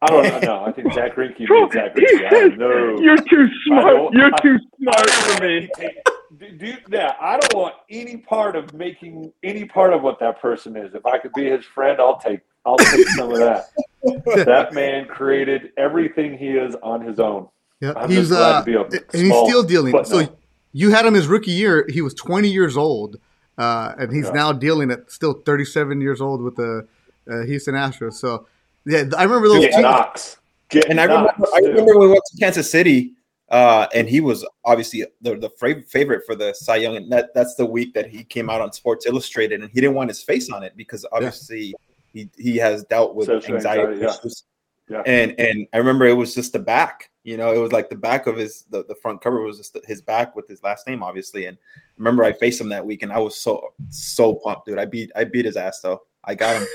I don't know. I think Zach Greinke made [laughs] Zach he Greinke. I don't know. you're too smart. You're I- too smart for me. want- Do, do, yeah, I don't want any part of making any part of what that person is. If I could be his friend, I'll take I'll take some of that. [laughs] That man created everything he is on his own. Yeah, he's just glad uh, to be a and he's still dealing. So footnote. You had him his rookie year. He was 20 years old, uh, and he's Yeah. now dealing at still 37 years old with the uh, Houston Astros. So yeah, I remember those Get two. knocks. Get And I remember, knocks, I remember when we went to Kansas City, uh, and he was obviously the, the fra- favorite for the Cy Young. And that, that's the week that he came out on Sports Illustrated, and he didn't want his face on it because obviously he, he has dealt with Social anxiety, anxiety, yeah. issues. Yeah. And and I remember it was just the back, you know, it was like the back of his the, the front cover was just his back with his last name, obviously. And I remember I faced him that week, and I was so so pumped, dude. I beat I beat his ass though. I got him.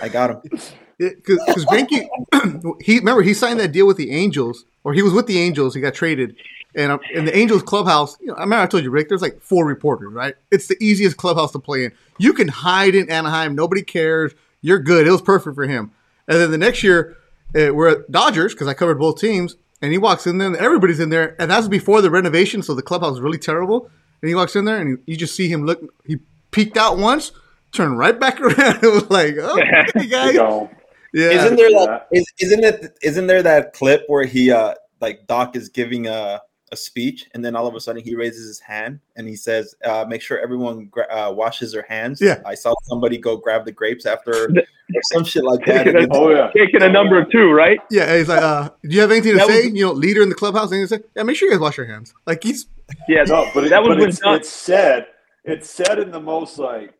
I got him. [laughs] Because Greinke, [clears throat] he remember he signed that deal with the Angels, or he was with the Angels. He got traded, and um, in the Angels clubhouse, you know, I remember I told you, Rick. There's like four reporters, right? It's the easiest clubhouse to play in. You can hide in Anaheim. Nobody cares. You're good. It was perfect for him. And then the next year, uh, we're at Dodgers because I covered both teams, and he walks in there, and everybody's in there, and that's before the renovation, so the clubhouse is really terrible. And he walks in there, and you, you just see him look. He peeked out once, turned right back [laughs] around. it was like, oh, hey You guys, know, yeah. Isn't there that is, isn't it isn't there that clip where he uh like Doc is giving a a speech, and then all of a sudden he raises his hand and he says, uh, "Make sure everyone gra- uh, washes their hands." Yeah. I saw somebody go grab the grapes after [laughs] or some shit like that. Taking a- Oh yeah. Taking a number two, right? Yeah, he's like, uh, do you have anything to That say? was- you know, leader in the clubhouse, anything to say? Yeah, make sure you guys wash your hands. Like he's [laughs] Yeah, No, but, it, that was but when it's, it's said. It's said in the most like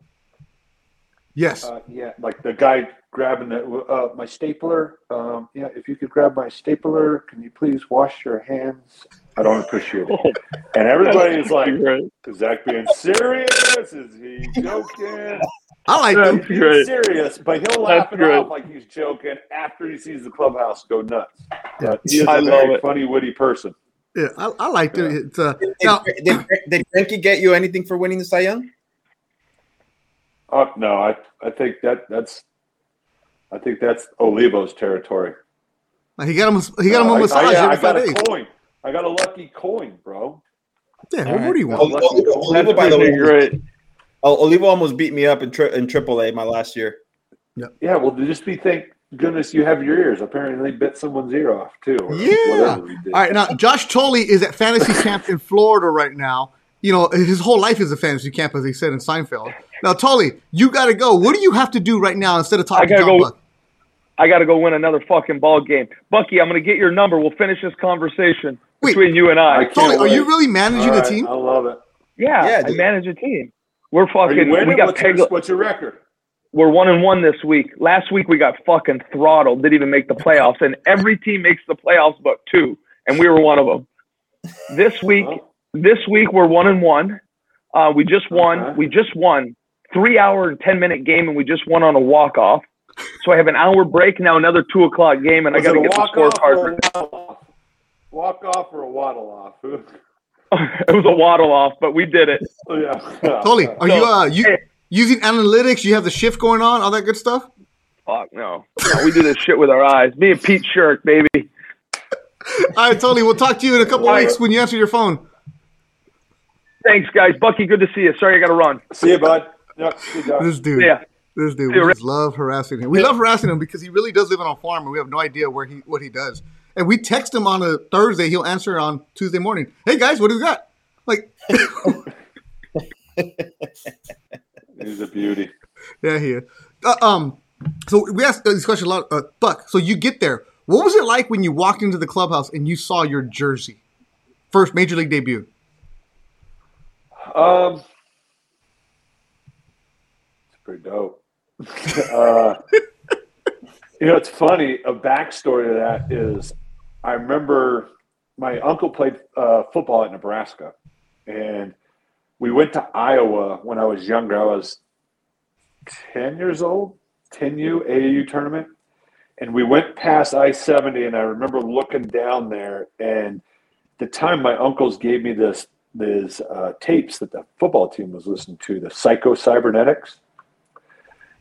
yes. Uh, yeah, like the guy grabbing the, uh, my stapler. Um, yeah, if you could grab my stapler, can you please wash your hands? I don't appreciate [laughs] it. And everybody's like, is Zach being serious? Is he joking? I like Yeah. them. He's Great. serious, but he'll laugh That's it great. off like he's joking after he sees the clubhouse go nuts. Uh, he is I a love very it. funny, witty person. Yeah, I, I liked it. Uh, Did, now, did, did Frankie get you anything for winning the Cy Young? Oh no, I I think that that's I think that's Olivo's territory. he got him. He got him No, a I- massage I, yeah, every I got a coin. I got a lucky coin, bro. Yeah, All what, what do you right. want? Oh, Olivo, Olivo, by the way, great. oh, Olivo almost beat me up in, tri- in AAA my last year. Yeah, yeah, well, just be thank goodness you have your ears. Apparently, they bit someone's ear off too. Yeah. whatever he did. All right, now Josh Thole is at fantasy camp in Florida right now. You know, his whole life is a fantasy camp, as he said in Seinfeld. Now, Thole, you got to go. What do you have to do right now instead of talking I gotta to go- Buck? I got to go win another fucking ball game. Bucky, I'm going to get your number. We'll finish this conversation Wait. between you and I. I can't are you really managing All the right, team? I love it. yeah, Yeah, I dude. manage a team. We're Are you fucking. We got what's, pegged. your, what's your record? We're one and one this week. Last week we got fucking throttled. Didn't even make the playoffs, and every team makes the playoffs but two, and we were one of them. This week, Well, this week we're one and one. Uh, we just won. Okay. We just won three hour and ten minute game, and we just won on a walk off. So I have an hour break now, another two o'clock game, and I got to get the walk off scorecard. or a waddle off? Walk off or a waddle off? [laughs] it was a waddle off, but we did it. Oh, yeah. [laughs] Thole, are you uh you Hey. using analytics? You have the shift going on, all that good stuff. Fuck no. no. We do this shit with our eyes. Me and Pete Shirk, baby. [laughs] All right, Thole, we'll talk to you in a couple All right. weeks when you answer your phone. Thanks, guys. Bucky, good to see you. Sorry I got to run. See you, bud. Yep, see you, Josh. This dude, Yeah. this dude, we just love harassing him. We love harassing him because he really does live on a farm, and we have no idea where he what he does. And we text him on a Thursday, he'll answer on Tuesday morning. Hey guys, what do we got? Like, [laughs] He's a beauty. yeah, he is. Uh, um, so we asked this question a lot. Uh, Buck, so you get there. What was it like when you walked into the clubhouse and you saw your jersey, first major league debut? Um, it's pretty dope. [laughs] uh, you know, it's funny. A backstory to that is, I remember my uncle played uh, football at Nebraska, and we went to Iowa when I was younger. I was ten years old, 10U AAU tournament, and we went past I seventy, and I remember looking down there, and the time my uncles gave me this these uh, tapes that the football team was listening to, the Psycho Cybernetics,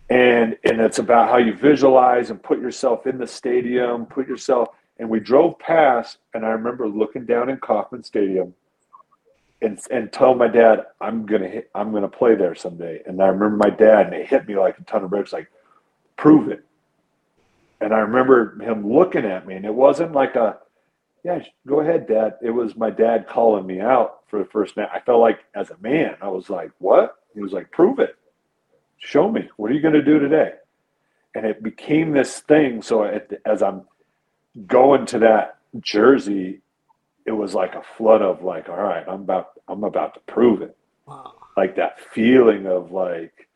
and and it's about how you visualize and put yourself in the stadium, put yourself. And we drove past, and I remember looking down in Kauffman Stadium, and and telling my dad, "I'm gonna hit, I'm gonna play there someday." And I remember my dad, and it hit me like a ton of bricks, like, "Prove it." And I remember him looking at me, and it wasn't like a yeah, go ahead, Dad. It was my dad calling me out for the first night. I felt like, as a man, I was like, "What?" He was like, "Prove it. Show me. What are you to do today?" And it became this thing. So as I'm going to that jersey, it was like a flood of like, "All right, I'm about, I'm about to prove it." Wow. Like that feeling of like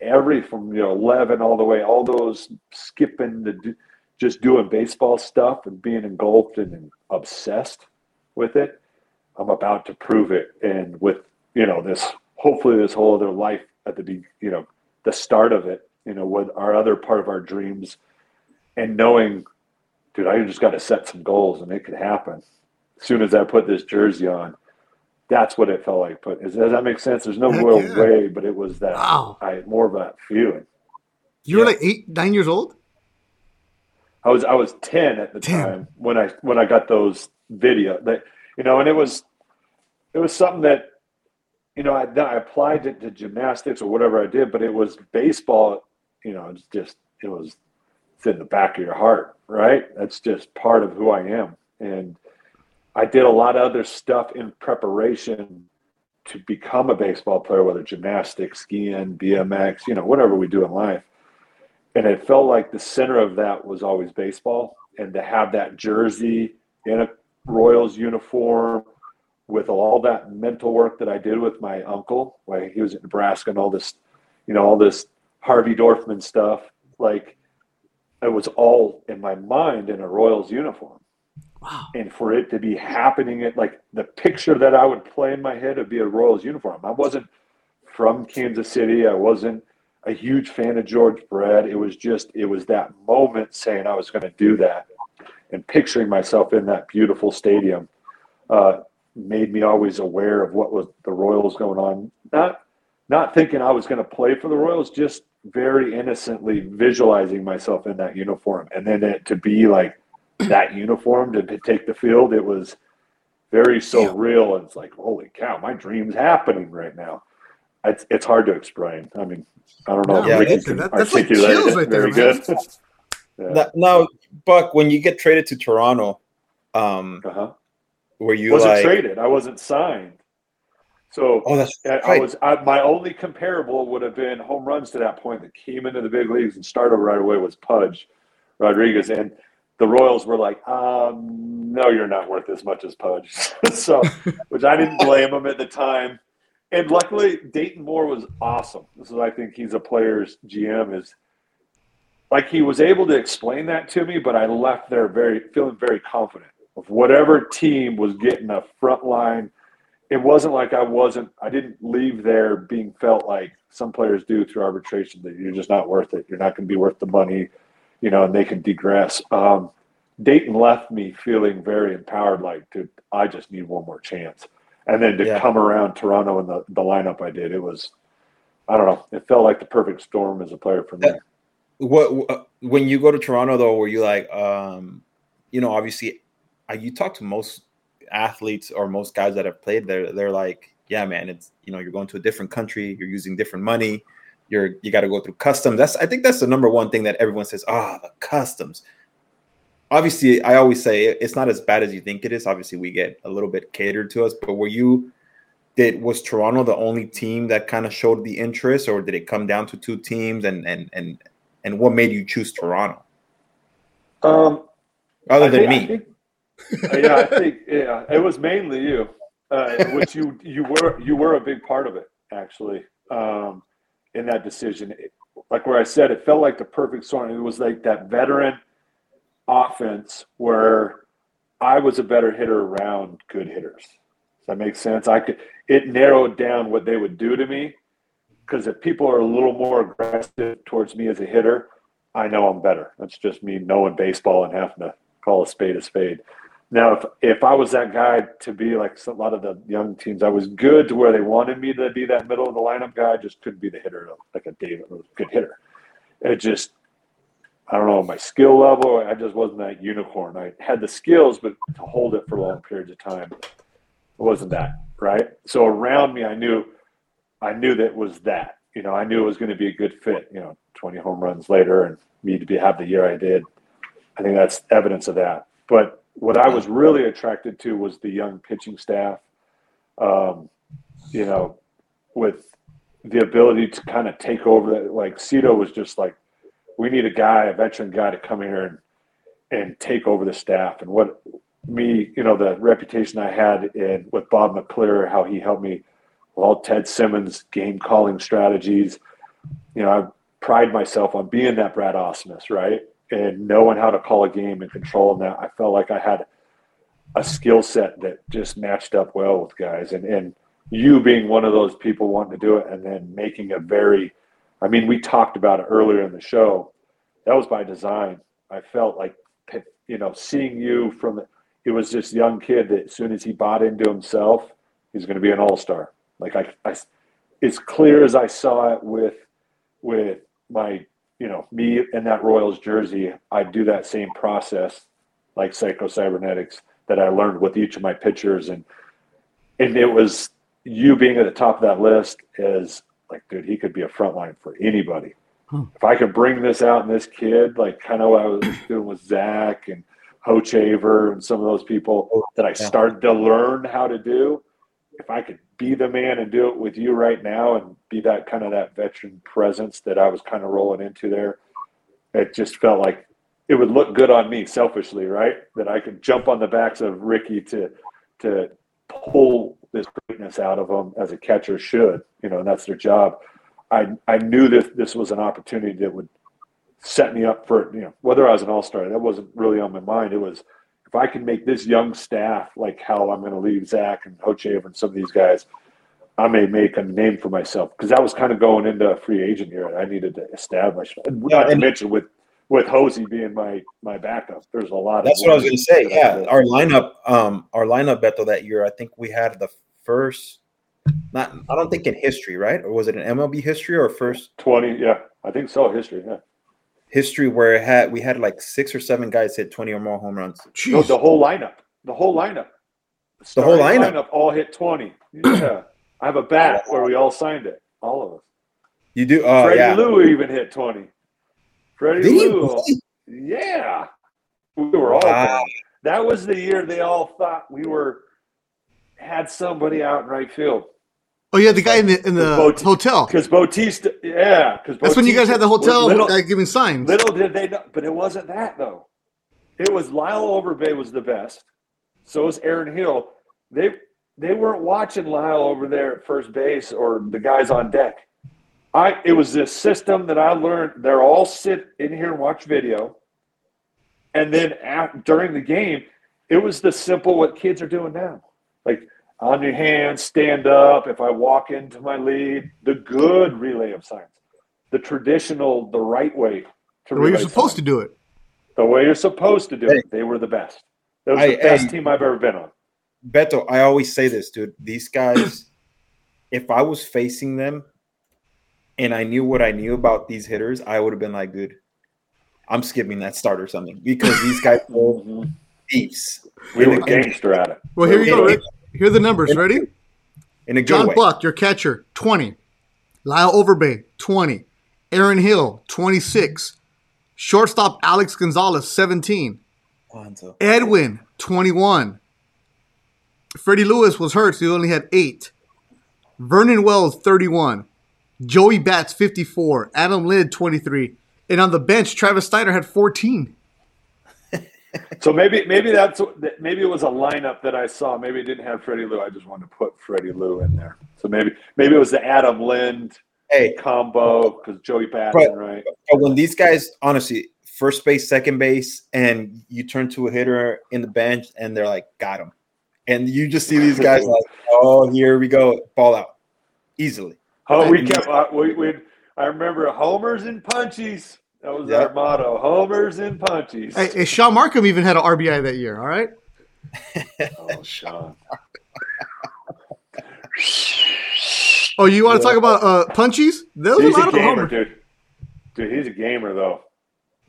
every from you know 11 all the way, all those skipping the. just doing baseball stuff and being engulfed and obsessed with it i'm about to prove it and with you know this hopefully this whole other life at the you know the start of it you know with our other part of our dreams and knowing dude i just got to set some goals and it could happen as soon as i put this jersey on that's what it felt like but does that make sense there's no Heck real yeah. way but it was that Wow. i more of that feeling You were Yeah. like eight, nine years old. I was I was ten at the Ten. time when I when I got those video that you know, and it was it was something that you know I, I applied it to gymnastics or whatever I did, but it was baseball. You know, it's just it was it's in the back of your heart, right? That's just part of who I am, and I did a lot of other stuff in preparation to become a baseball player, whether gymnastics, skiing, BMX, you know, whatever we do in life. And it felt like the center of that was always baseball. And to have that jersey in a Royals uniform with all that mental work that I did with my uncle, like he was in Nebraska and all this, you know, all this Harvey Dorfman stuff, like it was all in my mind in a Royals uniform. Wow. And for it to be happening at like the picture that I would play in my head would be a Royals uniform. I wasn't from Kansas City. I wasn't a huge fan of George Brett. It was just, it was that moment saying I was going to do that and picturing myself in that beautiful stadium uh, made me always aware of what was the Royals going on. Not, not thinking I was going to play for the Royals, just very innocently visualizing myself in that uniform. And then it, to be like that uniform to, to take the field, it was very surreal. And it's like, holy cow, my dream's happening right now. It's, it's hard to explain. I mean, I don't know. Yeah, if Ricky that- can that- that's like articulate chills it right there, very man. good. [laughs] yeah. Now, now, Buck, when you get traded to Toronto, um, Uh-huh. were you wasn't like? traded. I wasn't signed. So Oh, that's I, I was I, my only comparable would have been home runs to that point that came into the big leagues and started right away was Pudge Rodriguez, and the Royals were like, um, "No, you're not worth as much as Pudge." [laughs] so, which I didn't blame him at the time. And luckily, Dayton Moore was awesome. This is, I think, he's a player's GM. Is like he was able to explain that to me, but I left there very feeling very confident of whatever team was getting a front line it wasn't like I wasn't I didn't leave there being felt like some players do through arbitration that you're just not worth it. You're not going to be worth the money, you know, and they can degress. Um, Dayton left me feeling very empowered, like, dude, I just need one more chance. And then to Yeah. come around Toronto and the, the lineup I did, it was, I don't know, it felt like the perfect storm as a player for me. what when you go to Toronto though, were you like, um, you know, obviously, uh, you talk to most athletes or most guys that have played there. They're like, yeah, man, it's you know, you're going to a different country, you're using different money, you're you got to go through customs. That's I think that's the number one thing that everyone says. Ah, the customs. Obviously, I always say it's not as bad as you think it is. Obviously, we get a little bit catered to us, but were you? Did was Toronto the only team that kind of showed the interest, or did it come down to two teams? And and and and what made you choose Toronto Um, other I than think- me? Uh, yeah, I think yeah, it was mainly you, uh, which you you were you were a big part of it actually um, in that decision. It- like where I said, it felt like the perfect storm. It was like that veteran offense where I was a better hitter around good hitters. Does that make sense? I could it narrowed down what they would do to me because if people are a little more aggressive towards me as a hitter, I know I'm better. That's just me knowing baseball and having to call a spade a spade. Now, if if I was that guy to be like a lot of the young teams, I was good to where they wanted me to be that middle of the lineup guy. I just couldn't be the hitter like a David, a good hitter. It just, I don't know, my skill level. I just wasn't that unicorn. I had the skills, but to hold it for long periods of time, it wasn't that right. So around me, I knew, I knew that was that. You know, I knew it was going to be a good fit. You know, 20 home runs later, and me to be have the year I did. I think that's evidence of that. But what I was really attracted to was the young pitching staff. Um, you know, with the ability to kind of take over that. Like Cito was just like, we need a guy, a veteran guy, to come here and and take over the staff. And what me, you know, the reputation I had in with Bob McClure, how he helped me with all Ted Simmons game calling strategies. You know, I pride myself on being that Brad Ausmus, right? And knowing how to call a game and controlling that. I felt like I had a skill set that just matched up well with guys. And and you being one of those people wanting to do it and then making a very I mean, we talked about it earlier in the show. That was by design. I felt like you know, seeing you from the it was this young kid that as soon as he bought into himself, he's going to be an all-star. Like I, I as clear as I saw it with with my you know me in that Royals jersey, I do that same process like Psycho Cybernetics that I learned with each of my pitchers, and and it was you being at the top of that list is like, dude, he could be a frontline for anybody. Hmm. If I could bring this out in this kid, like kind of what I was doing with Zach and Hochevar and some of those people Oh, that I started to learn how to do. If I could be the man and do it with you right now and be that kind of that veteran presence that I was kind of rolling into there, it just felt like it would look good on me selfishly, right? That I could jump on the backs of Ricky to to pull this greatness out of them as a catcher should, you know, and that's their job. I I knew that this was an opportunity that would set me up for you know whether I was an all star. That wasn't really on my mind. It was I can make this young staff like how I'm going to leave Zach and Hochev and some of these guys, I may make a name for myself because that was kind of going into a free agent year. and I needed to establish. Not to and- mention with with Hosey being my my backup, there's a lot. That's what I was going to say. Yeah, our lineup, um, our lineup battle that year. I think we had the first. Not, I don't think in history, right? Or was it an MLB history or first twenty. Yeah, I think so. History. Yeah. History where it had we had like six or seven guys hit twenty or more home runs? No, the whole lineup. The whole lineup. The whole Starting lineup? all hit twenty. Yeah, I have a bat where we all signed it. All of us. You do? Oh Freddie yeah. Lou even hit twenty. Freddie Did Lou. really? Yeah, we were all. Wow. That was the year they all thought we were had somebody out in right field Oh yeah, the guy in the in the Boat- hotel. because Bautista. Yeah, because That's when you guys had the hotel Little, guy giving signs. little did they know, but it wasn't that though. It was Lyle Overbay was the best. So was Aaron Hill. They they weren't watching Lyle over there at first base or the guys on deck. I it was this system that I learned. They're all sit in here and watch video, and then during the game, it was the simple what kids are doing now, like on your hands, stand up. If I walk into my lead, the good relay of signs, the traditional, the right way to the way you're relay supposed to do it. The way you're supposed to do it. They were the best. It was I- the best I- team I've ever been on. Beto, I always say this, dude. These guys, if I was facing them and I knew what I knew about these hitters, I would have been like, dude, I'm skipping that start or something because these guys [laughs] are mm-hmm. thieves We were And- gangster at it. Well, here you go, Rick. Here are the numbers. Ready? in a good John way. Buck, your catcher, 20. Lyle Overbay, 20. Aaron Hill, 26. Shortstop Alex Gonzalez, 17. Edwin, 21. Freddie Lewis was hurt, so he only had 8. Vernon Wells, 31. Joey Bats, 54. Adam Lind, 23. And on the bench, Travis Snider had 14. So maybe maybe that's that- maybe it was a lineup that I saw. Maybe it didn't have Freddie Lou. I just wanted to put Freddie Lou in there. So maybe maybe it was the Adam Lind Hey, combo because Joey Batson, But- right? but when these guys, honestly, first base, second base, and you turn to a hitter in the bench and they're like, got him. And you just see these guys like, [laughs] oh, here we go, ball out easily. Oh, we kept uh, we we. I remember homers and punchies. That was our motto: homers and punchies. Hey, hey, Shaun Marcum even had an RBI that year, all right? Oh, Sean. [laughs] Oh, you want to talk about uh, punchies? There was He's a lot a of gamer, dude. Dude, he's a gamer though.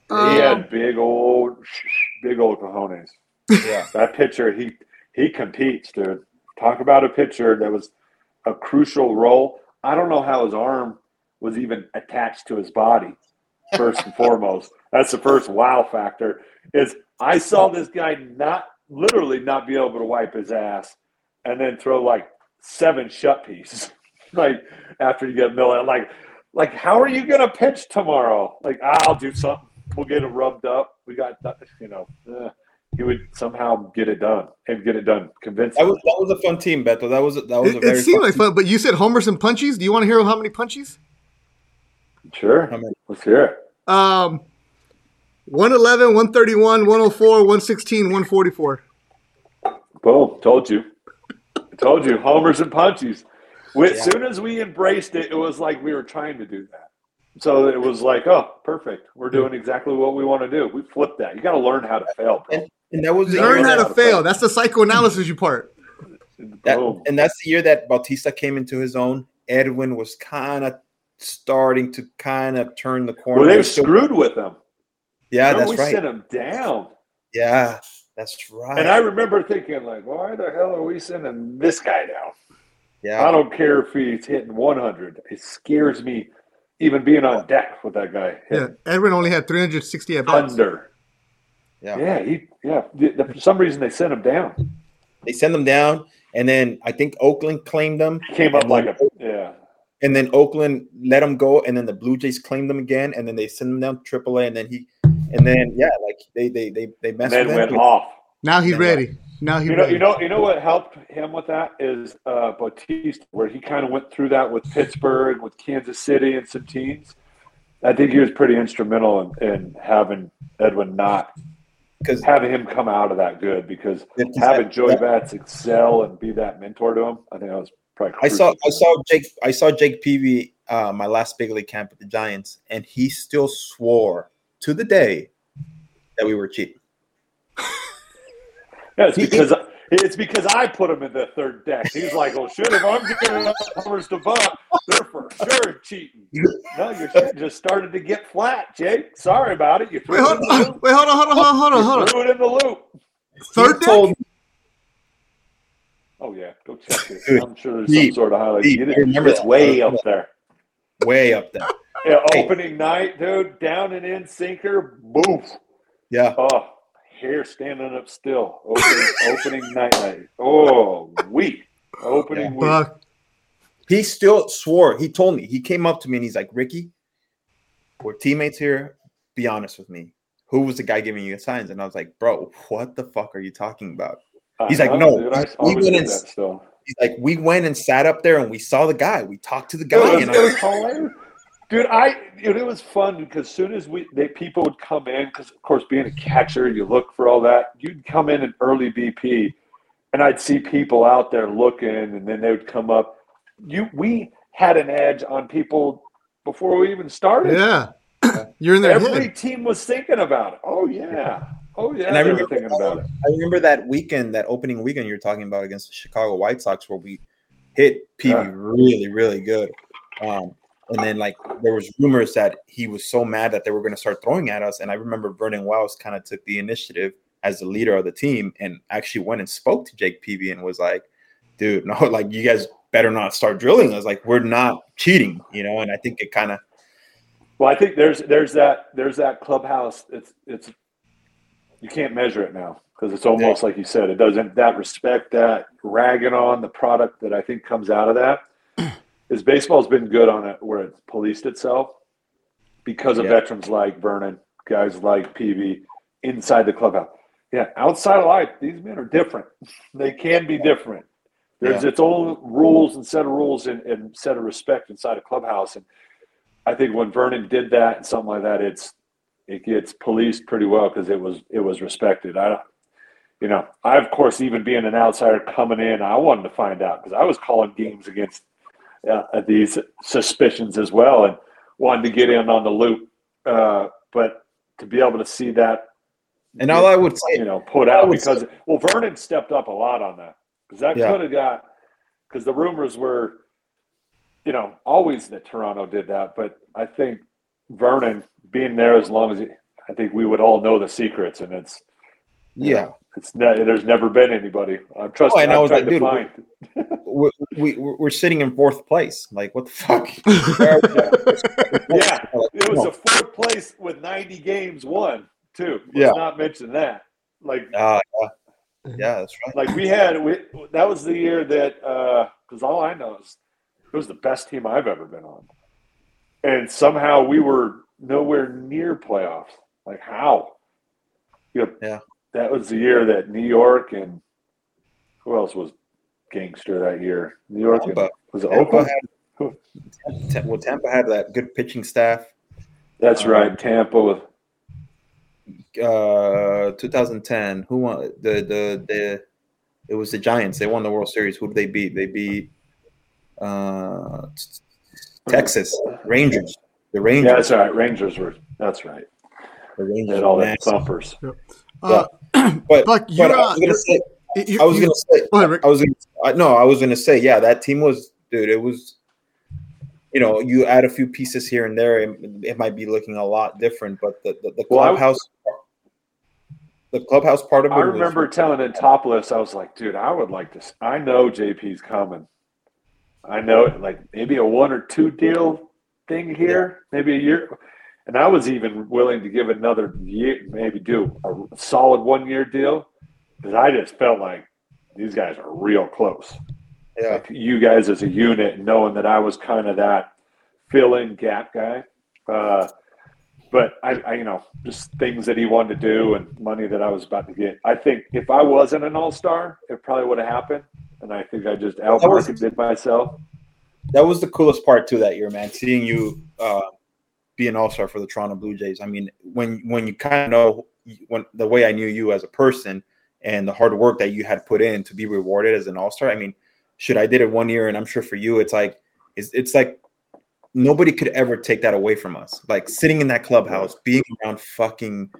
Uh, he had big old, [laughs] big old cojones. Yeah. That pitcher, he he competes, dude. Talk about a pitcher that was a crucial role. I don't know how his arm was even attached to his body. First and foremost, that's the first wow factor. Is I saw this guy not literally not be able to wipe his ass, and then throw like seven shut pieces, [laughs] like after you get Miller. Like, like how are you gonna pitch tomorrow? Like I'll do something. We'll get it rubbed up. We got you know. eh he would somehow get it done and get it done. Convince That was that was a fun team, Beto. That was that was a It, very it seemed fun like team. fun, but you said homers and punchies. Do you want to hear how many punchies? Sure. How many? Let's hear it. Um, 111, 131, 104, 116, 144. Boom. Told you. Told you. Homers and punchies. As Yeah. soon as we embraced it, it was like we were trying to do that. So it was like, oh, perfect. We're doing exactly what we want to do. We flipped that. You got to learn how to fail, bro. And, and that was the Learn year how to fail. That's the psychoanalysis you part. that- and that's the year that Bautista came into his own. Edwin was kind of starting to kind of turn the corner. Well, they They're were screwed with them. yeah, Remember, that's we right. sent them down. Yeah, that's right. And I remember thinking, like, why the hell are we sending this guy down? yeah, I don't care if he's hitting 100. It scares me even being on deck with that guy Yeah, Edwin only had 360 at bats. under. Yeah. Yeah, he yeah. The- the- For some reason, they sent him down. They send them down, and then I think Oakland claimed them, Came up like a yeah. And then Oakland let him go, and then the Blue Jays claimed them again, and then they send him down to AAA, and then he, and then yeah, like they they they they And messed then with went him. off. Now he's ready. Now he's You know, ready. you know, you know what helped him with that is uh, Bautista, where he kind of went through that with Pittsburgh, with Kansas City, and some teams. I think he was pretty instrumental in, in having Edwin not because having him come out of that good because having Joey Bats excel and be that mentor to him, I think that was probably. I saw. I saw Jake I saw Jake Peavy uh, my last big league camp with the Giants, and he still swore to the day that we were cheating. [laughs] Yeah, it's because it's because I put him in the third deck. He's like, "Well, shit, if I'm giving up homers to Buck, they're for sure cheating." No, your shit just started to get flat, Jake. Sorry about it. You threw Wait, it hold, in the loop. wait, hold on, hold on, hold on, hold on, hold You on. threw it in the loop. Third He deck? told me- Oh yeah, go check it. [laughs] I'm sure there's deep, some sort of highlight. deep. It- I remember It's that. way up there. way up there. [laughs] Yeah, Hey. opening night, dude, down and in sinker, boof. Yeah, Oh, hair standing up still. Opening, [laughs] opening night night. Oh, week. Opening week. Fuck. he still swore. He told me he came up to me and he's like, "Ricky, we're teammates here. Be honest with me. Who was the guy giving you signs?" And I was like, "Bro, what the fuck are you talking about?" I He's like, know, no, dude, we went and- still. He's like, "We went and sat up there and we saw the guy. We talked to the guy." it was, I, it was hilarious. Dude, I dude, it was fun because as soon as we they people would come in, because of course being a catcher, you look for all that. You'd come in an early BP, and I'd see people out there looking, and then they would come up. You we had an edge on people before we even started. Yeah. [clears throat] You're in their Every head. team was thinking about it. Oh yeah. Oh yeah. And I remember- thinking about it. I remember that weekend, that opening weekend you're talking about against the Chicago White Sox, where we hit Peavy Yeah. really, really good. Um, and then like there was rumors that he was so mad that they were going to start throwing at us. And I remember Vernon Wells kind of took the initiative as the leader of the team and actually went and spoke to Jake Peavy and was like, "Dude, [laughs] no, like you guys better not start drilling us. Like we're not cheating, you know." And I think it kind of Well, I think there's there's that there's that clubhouse. It's it's you can't measure it now because it's almost like you said. It doesn't that respect that ragging on the product that I think comes out of that [clears throat] is baseball's been good on it where it's policed itself because of Yeah. veterans like Vernon, guys like Peavy inside the clubhouse. Yeah, outside of life, these men are different. [laughs] They can be different. There's its own rules and set of rules and, and set of respect inside a clubhouse. And I think when Vernon did that and something like that, it's it gets policed pretty well because it was it was respected. I don't, you know, I of course even being an outsider coming in, I wanted to find out because I was calling games against uh, these suspicions as well and wanted to get in on the loop. Uh, but to be able to see that, and all I would say you know, put out because well, Vernon stepped up a lot on that because that Yeah. could have got because the rumors were, you know, always that Toronto did that, but I think Vernon being there as long as he, I think we would all know the secrets, and it's yeah. it's ne- there's never been anybody. I'm trusting. Oh, and I I'm was like, to dude, find. [laughs] we, we we're sitting in fourth place. Like, what the fuck? [laughs] Yeah, it was a fourth place with 90 games won too. Let's Yeah. not mention that. Like Uh, yeah. yeah, that's right. like we had we, that was the year that uh because all I know is it was the best team I've ever been on, and somehow we were nowhere near playoffs. Like how? You know, Yeah. that was the year that New York and who else was gangster that year? New York and, was it Tampa had, well, Tampa had that good pitching staff. That's Um, right, Tampa with Uh, 2010. Who won the the the? It was the Giants. They won the World Series. Who did they beat? They beat uh, Texas Rangers. The Rangers. yeah, that's right. Rangers were that's right. the Rangers. had all were that nasty. thumpers. Uh, [clears throat] But, Buck, but you're, I was gonna say. I was gonna say. Go ahead, Rick. I was gonna. No, I was gonna say. Yeah, that team was, dude. It was. You know, you add a few pieces here and there, it, it might be looking a lot different. But the the, the Well, I- clubhouse, the clubhouse part of it. I was- remember telling it topless. I was like, dude, I would like to. I know JP's coming. I know it. Like maybe a one or two deal thing here, maybe a year. And I was even willing to give another year, maybe do a solid one year deal, because I just felt like these guys are real close. Yeah. Like you guys as a unit, knowing that I was kind of that fill in gap guy. Uh, but I, I, you know, just things that he wanted to do and money that I was about to get. I think if I wasn't an all star, it probably would have happened. And I think I just outmarketed myself. That was the coolest part too that year, man. Seeing you uh, be an all star for the Toronto Blue Jays. I mean, when when you kind of know when the way I knew you as a person and the hard work that you had put in to be rewarded as an all star. I mean, should I did it one year, and I'm sure for you, it's like it's it's like nobody could ever take that away from us. Like sitting in that clubhouse, being around fucking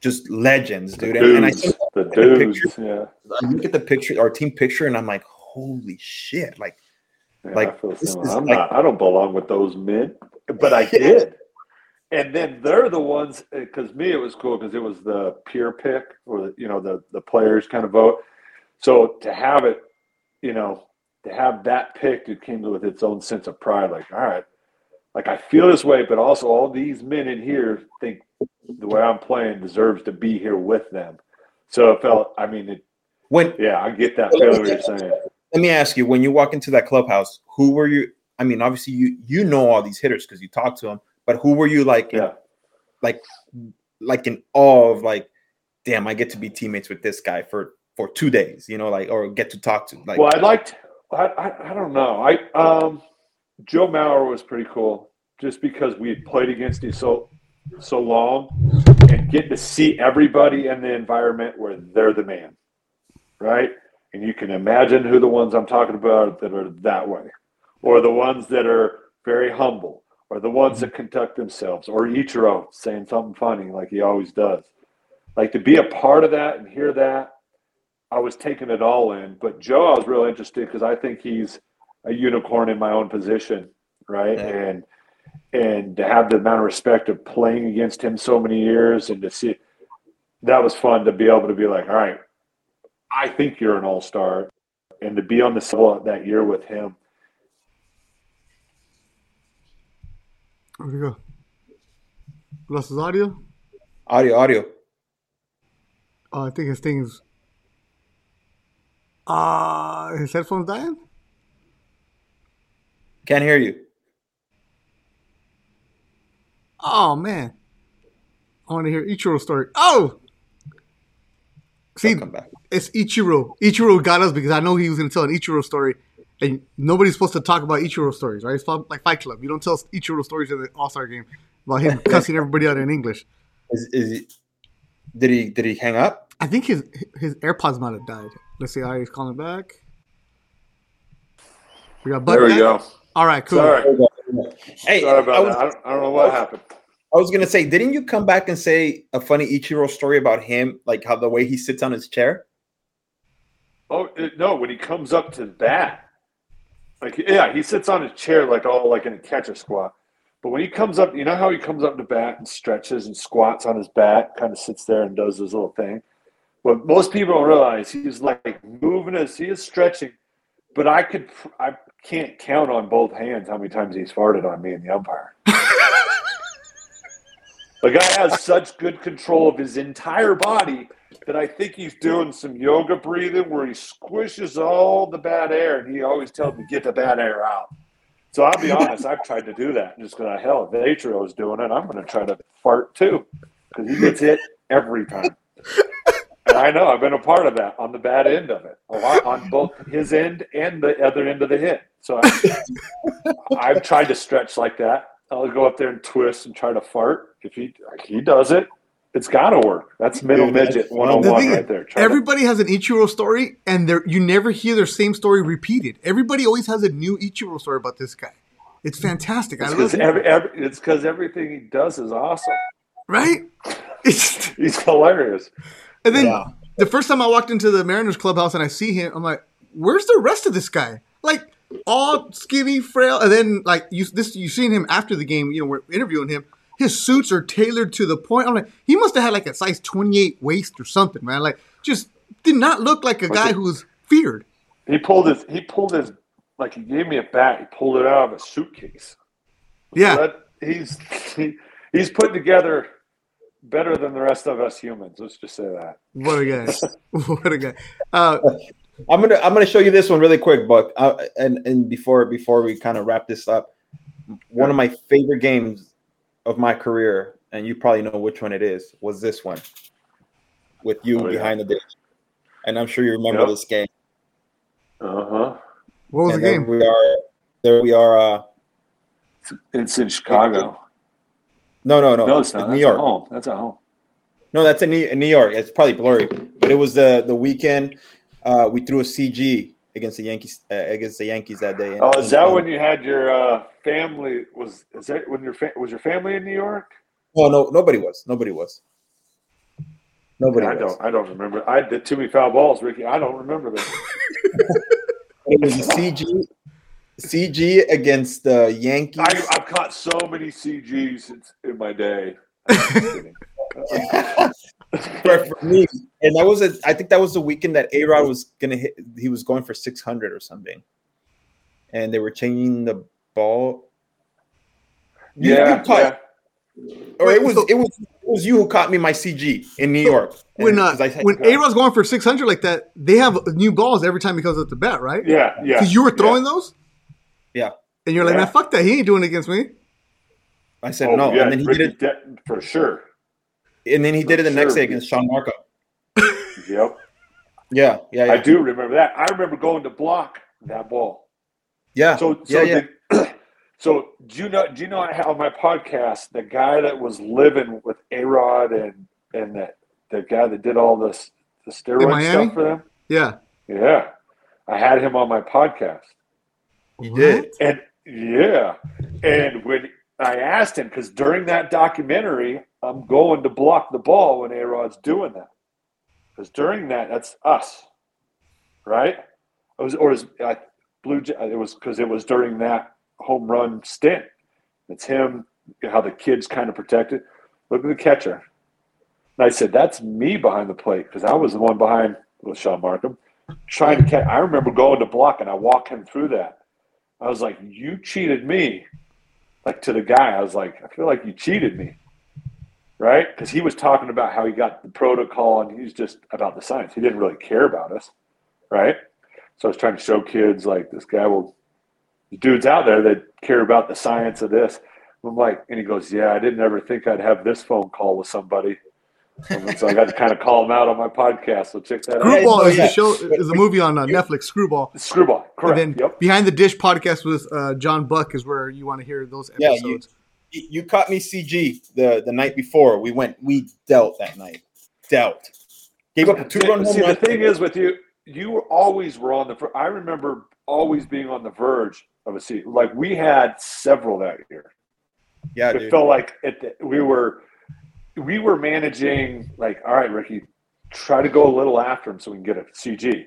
just legends, dude. And, and I think the the dudes, picture- yeah. I look at the picture, our team picture, and I'm like, holy shit! Like Yeah, Like, I, this is I'm like- not. I don't belong with those men, but I [laughs] did. And then they're the ones uh, because me it was cool because it was the peer pick or the, you know the the players kind of vote. So to have it, you know, to have that picked, it came with its own sense of pride. Like, all right, like I feel this way, but also all these men in here think the way I'm playing deserves to be here with them. So it felt. I mean, it, when yeah, I get that feeling what you're saying. Let me ask you when you walk into that clubhouse who were you i mean obviously you you know all these hitters because you talk to them but who were you like in, Yeah. like like in awe of like damn i get to be teammates with this guy for for two days you know like or get to talk to like well, I liked. I, I I don't know. I um, Joe Mauer was pretty cool, just because we had played against him so so long, and getting to see everybody in the environment where they're the man, right? And you can imagine who the ones I'm talking about that are that way, or the ones that are very humble, or the ones that conduct themselves, or Ichiro saying something funny like he always does. Like to be a part of that and hear that I was taking it all in. But Joe, I was real interested because I think he's a unicorn in my own position, right? Yeah. And and to have the amount of respect of playing against him so many years and to see that was fun to be able to be like, all right, I think you're an all star, and to be on the level that year with him. Where'd we go? Lost his audio? audio audio Oh, I think his thing's. Uh, his headphones dying? can't hear you Oh, man. I want to hear Ichiro's story. Oh! See, come back it's Ichiro. Ichiro got us because I know he was going to tell an Ichiro story. And nobody's supposed to talk about Ichiro stories, right? It's like Fight Club. You don't tell Ichiro stories in the All Star game about him [laughs] cussing everybody out in English. is, is he did he did he hang up I think his his AirPods might have died. Let's see. All right, he's calling back. We got Bud There we back? go. All right, cool. Sorry, hey sorry I was, that. I don't, I don't know what happened. I was gonna say didn't you come back and say a funny ichiro story about him like how the way he sits on his chair Oh it, no! When he comes up to bat, like yeah, he sits on his chair like all like in a catcher squat. But when he comes up, you know how he comes up to bat and stretches and squats on his bat, kind of sits there and does his little thing. What most people don't realize, he's like moving as he is stretching. But I could, I can't count on both hands how many times he's farted on me and the umpire. [laughs] the guy has such good control of his entire body that I think he's doing some yoga breathing where he squishes all the bad air, and he always tells me get the bad air out. So I'll be honest, I've tried to do that just because hell, if Ichiro's doing it, I'm going to try to fart too because he gets hit every time. And I know I've been a part of that on the bad end of it, a lot on both his end and the other end of the hit. So I, I've tried to stretch like that. I'll go up there and twist and try to fart. If he he does it, it's got to work. That's middle Dude, midget one on one thing is, right there. Try to- Everybody has an Ichiro story, and there you never hear their same story repeated. Everybody always has a new Ichiro story about this guy. It's fantastic. It's because every, every, it's everything he does is awesome. right? It's [laughs] He's hilarious. and then Yeah. the first time I walked into the Mariners clubhouse and I see him, I'm like, "Where's the rest of this guy?" Like all skinny, frail, and then like you this you've seen him after the game. You know, we're interviewing him. His suits are tailored to the point. I'm like, he must have had like a size 28 waist or something, man. Like, just did not look like a guy it- who was feared. He pulled his he pulled his like he gave me a bat. He pulled it out of a suitcase. Yeah, That, he's he, he's put together better than the rest of us humans. Let's just say that. What a guy! [laughs] what a guy! Uh, I'm gonna I'm gonna show you this one really quick, Buck. Uh, and and before before we kind of wrap this up, one of my favorite games of my career, and you probably know which one it is, was this one with you Oh, yeah. behind the dish. And I'm sure you remember Yep. this game. Uh huh. what was and the game? we are. There we are. Uh, It's in Chicago. no, no, no. No, it's not. New That's York. at home. That's at home. No, that's in New, in New York. It's probably blurry, but it was the the weekend. Uh, we threw a CG against the Yankees uh, against the Yankees that day. Oh, is that And- when you had your uh, family? Was is that when your fa- was your family in New York? Oh no, nobody was. Nobody was. Nobody I was. don't. I don't remember. I did too many foul balls, Ricky. I don't remember that. [laughs] It was a CG, CG against the Yankees. I, I've caught so many CGs in, in my day. I'm just kidding. [laughs] for, for me, and that was a. I think that was the weekend that A Rod was gonna hit. He was going for six hundred or something, and they were changing the ball. You- yeah, you caught- yeah. Or Wait, it was so- it was it was you who caught me my CG in New York. when And- uh, 'cause I when A Rod's going for six hundred like that, they have new balls every time he comes up to bat, right? Yeah, yeah. Because you were throwing those, yeah, and you're like, Yeah. man, fuck that. He ain't doing it against me. I said Oh, no, yeah, and then he did it, De- for sure. and then he did it the For next day against Shaun Marcum. Yep, Yeah, yeah, yeah, I do remember that. I remember going to block that ball. yeah. So, so, yeah, yeah. The, [clears throat] so do you know? Do you know I have on my podcast the guy that was living with A Rod and and that the guy that did all this the steroid stuff for them? Yeah. Yeah, I had him on my podcast, You did. and yeah, and when I asked him because during that documentary, I'm going to block the ball when A Rod's doing that, because during that, that's us, right? It was or is uh, Blue? It was because it was during that home run stint. It's him. How the kids kind of protected. Look at the catcher. And I said, "That's me behind the plate because I was the one behind with Shaun Marcum trying to catch." I remember going to block and I walked him through that. I was like, "You cheated me," like to the guy. I was like, "I feel like you cheated me." Right? Because he was talking about how he got the protocol and he's just about the science. He didn't really care about us. Right? So I was trying to show kids like this guy will dudes out there that care about the science of this. I'm like, and he goes, Yeah, I didn't ever think I'd have this phone call with somebody. And so I got to kind of call him out on my podcast. So check that out. Screwball is yeah. a show is a movie on uh, Netflix. Screwball. Screwball. Correct. And then yep. behind the dish podcast with uh, John Buck is where you want to hear those Yeah, episodes. you, you caught me CG the the night before. We went, we dealt that night. Dealt. Gave up a two run See, the thing is with you, you were always were on the. I remember always being on the verge of a seat. Like we had several that year. yeah, it dude. felt like it, we were we were managing like all right ricky try to go a little after him so we can get a cg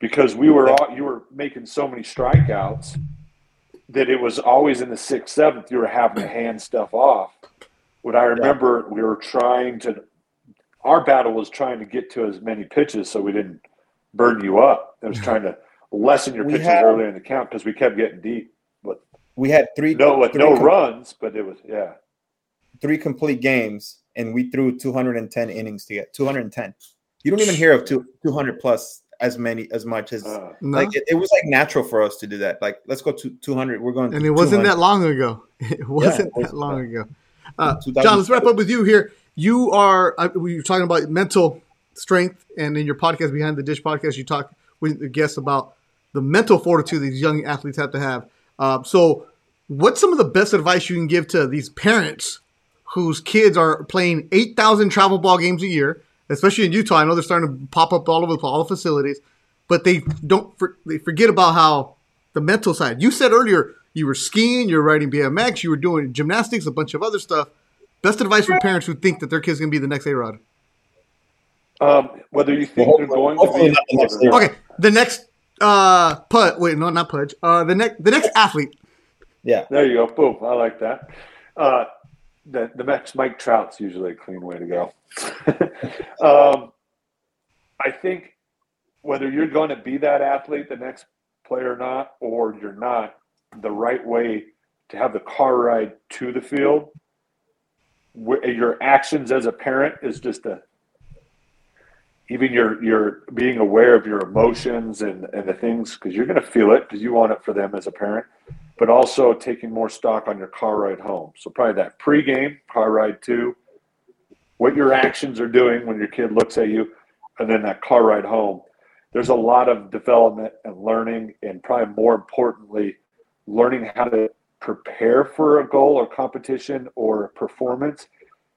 because we were all you were making so many strikeouts that it was always in the sixth seventh you were having to hand stuff off. What i remember we were trying to our battle was trying to get to as many pitches so we didn't burn you up. It was [laughs] trying to lessen your We pitches had- earlier in the count because we kept getting deep but we had three no with three no com- runs but it was yeah. three complete games, and we threw 210 innings to get 210. You don't even hear of two, 200 plus as many as much as uh, No? like it, it was like natural for us to do that. Like let's go to 200. We're going, and it wasn't 200. that long ago. [laughs] It wasn't it was- that long ago. Uh, John, let's wrap up with you here. You are uh, we were talking about mental strength, and in your podcast, Behind the Dish podcast, you talk with the guests about the mental fortitude these young athletes have to have. Uh, so, what's some of the best advice you can give to these parents whose kids are playing eight thousand travel ball games a year, especially in Utah? I know they're starting to pop up all over all the facilities, but they don't for, they forget about how the mental side. You said earlier you were skiing, you were riding BMX, you were doing gymnastics, a bunch of other stuff. Best advice for parents who think that their kid's gonna be the next A Rod. Um, whether you think Well, they're going hopefully to not the next be, year. Okay, the next uh put wait no not pudge uh the next the next athlete Yeah, there you go. Boom. I like that. Uh, the the Mike Trout's usually a clean way to go. [laughs] um, I think whether you're going to be that athlete, the next player or not, or you're not, the right way to have the car ride to the field your actions as a parent is just a even your your being aware of your emotions and and the things because you're going to feel it because you want it for them as a parent but also taking more stock on your car ride home. So probably that pregame car ride too what your actions are doing when your kid looks at you and then that car ride home. There's a lot of development and learning and probably more importantly learning how to prepare for a goal or competition or performance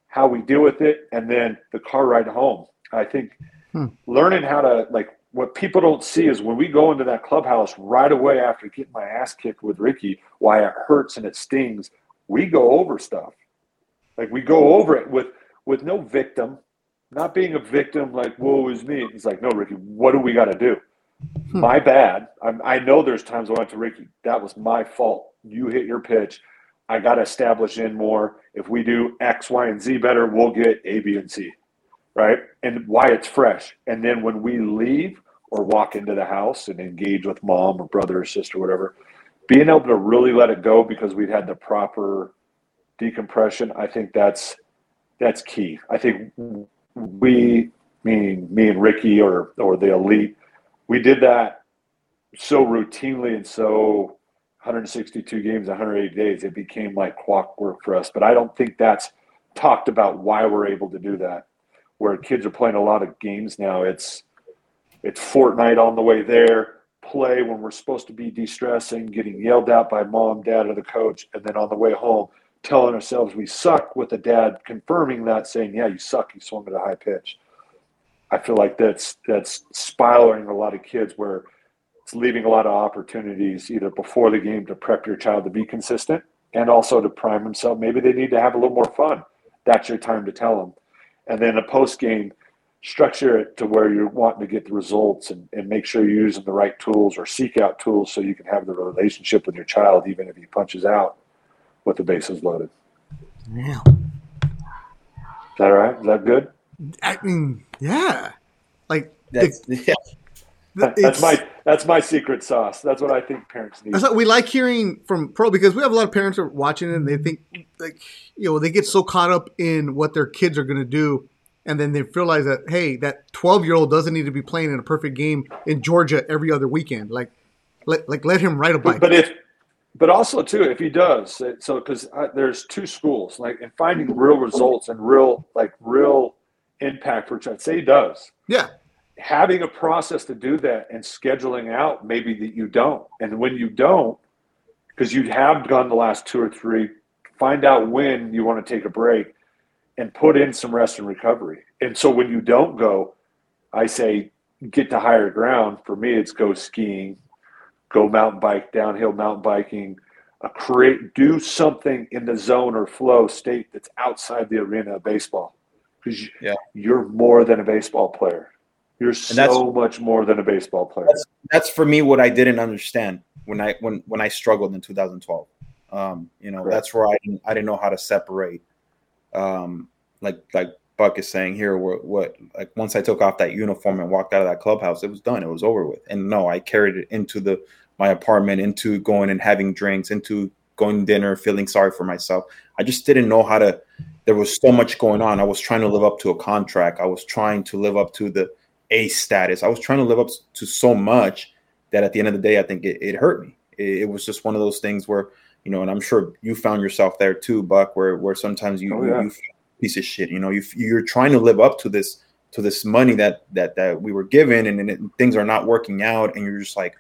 how we deal with it and then the car ride home. I think Hmm. Learning how to like what people don't see is when we go into that clubhouse right away after getting my ass kicked with Ricky, why it hurts and it stings, we go over stuff. Like we go over it with with no victim, not being a victim like woe is me. It's like, no, Ricky, what do we got to do? Hmm. My bad. I'm, I know there's times I went to Ricky. That was my fault. You hit your pitch. I got to establish in more. If we do X, Y, and Z better, we'll get A, B, and C right? And why it's fresh. And then when we leave or walk into the house and engage with mom or brother or sister, or whatever, being able to really let it go because we've had the proper decompression, I think that's that's key. I think we, meaning me and Ricky or or the elite, we did that so routinely and so 162 games, 180 days, it became like clockwork for us. But I don't think that's talked about why we're able to do that where kids are playing a lot of games now. It's it's Fortnite on the way there, play when we're supposed to be de-stressing, getting yelled at by mom, dad, or the coach, and then on the way home, telling ourselves we suck with the dad confirming that, saying, "Yeah, you suck. You swung at a high pitch." I feel like that's that's spiraling a lot of kids where it's leaving a lot of opportunities either before the game to prep your child to be consistent and also to prime themselves. Maybe they need to have a little more fun. That's your time to tell them and then a post game structure it to where you're wanting to get the results and, and make sure you're using the right tools or seek out tools so you can have the relationship with your child even if he punches out with the bases loaded. Yeah. Is that all right? Is that good? I mean, yeah. Like that's, the, yeah. That's my that's my secret sauce. That's what I think parents need. we like hearing from pro because we have a lot of parents are watching it and they think like you know they get so caught up in what their kids are going to do and then they realize that hey that 12 year old doesn't need to be playing in a perfect game in Georgia every other weekend. Like let like let him ride a bike. But, if but also too if he does so because there's two schools like in finding real results and real like real impact which I'd say he does. Yeah having a process to do that and scheduling out maybe that you don't. And when you don't, because you have gone the last two or three, find out when you want to take a break and put in some rest and recovery. And so when you don't go, I say get to higher ground. For me, it's go skiing, go mountain bike, downhill mountain biking, uh, create, do something in the zone or flow state that's outside the arena of baseball because yeah. you're more than a baseball player. You're so much more than a baseball player. That's, that's, for me what I didn't understand when I when when I struggled in 2012. Um, you know, that's where I didn't I didn't know how to separate. Um, like like Buck is saying here, what, what like once I took off that uniform and walked out of that clubhouse, it was done. It was over with. And no, I carried it into the my apartment, into going and having drinks, into going to dinner, feeling sorry for myself. I just didn't know how to. There was so much going on. I was trying to live up to a contract. I was trying to live up to the a status. I was trying to live up to so much that at the end of the day, I think it, it hurt me. It, it, was just one of those things where, you know, and I'm sure you found yourself there too, Buck, where where sometimes you, oh, yeah. you piece of shit, you know, you you're trying to live up to this to this money that that that we were given, and, and it, things are not working out, and you're just like,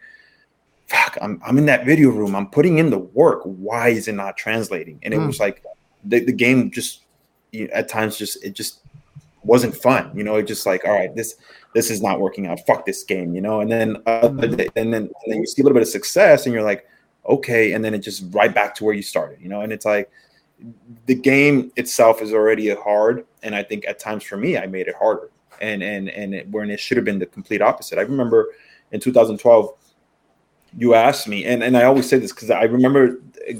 fuck, I'm I'm in that video room, I'm putting in the work. Why is it not translating? And it mm. was like the, the game just you know, at times just it just wasn't fun. You know, it just like, all right, this this is not working out. Fuck this game, you know. And then uh, and then and then you see a little bit of success, and you're like, okay. And then it just right back to where you started, you know. And it's like the game itself is already hard, and I think at times for me, I made it harder. And and and it, when it should have been the complete opposite. I remember in 2012 you asked me, and, and I always say this because I remember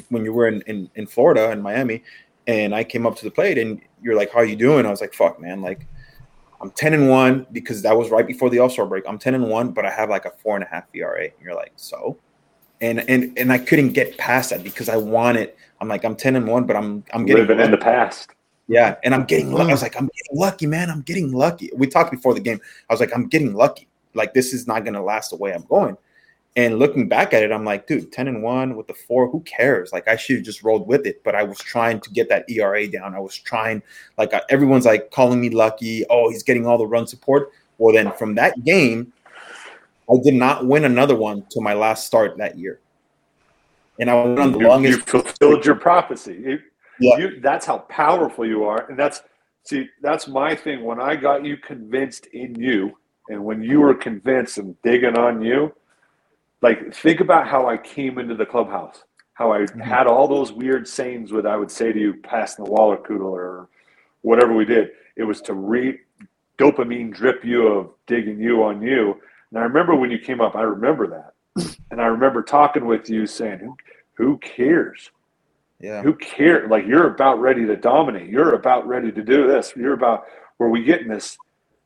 when you were in, in, in Florida and Miami, and I came up to the plate, and you're like, "How are you doing?" I was like, "Fuck, man!" Like, I'm 10 and one because that was right before the All Star break. I'm 10 and one, but I have like a four and a half ERA. And you're like, so, and and and I couldn't get past that because I wanted. I'm like, I'm 10 and one, but I'm I'm getting living in the past. Yeah, and I'm getting. Lucky. I was like, I'm getting lucky, man. I'm getting lucky. We talked before the game. I was like, I'm getting lucky. Like this is not gonna last the way I'm going. And looking back at it, I'm like, dude, 10 and 1 with the four, who cares? Like, I should have just rolled with it. But I was trying to get that ERA down. I was trying, like, everyone's like calling me lucky. Oh, he's getting all the run support. Well, then from that game, I did not win another one to my last start that year. And I went on the you, longest. You fulfilled your prophecy. You, Yeah. you, that's how powerful you are, and that's see, that's my thing. When I got you convinced in you, and when you were convinced and digging on you, like think about how I came into the clubhouse. How I mm-hmm. had all those weird sayings that I would say to you, passing the water cooler or whatever we did. It was to re dopamine drip you of digging you on you. And I remember when you came up, I remember that. [laughs] And I remember talking with you saying, who, who cares? Yeah. Who cares? Like you're about ready to dominate. You're about ready to do this. You're about where we get in this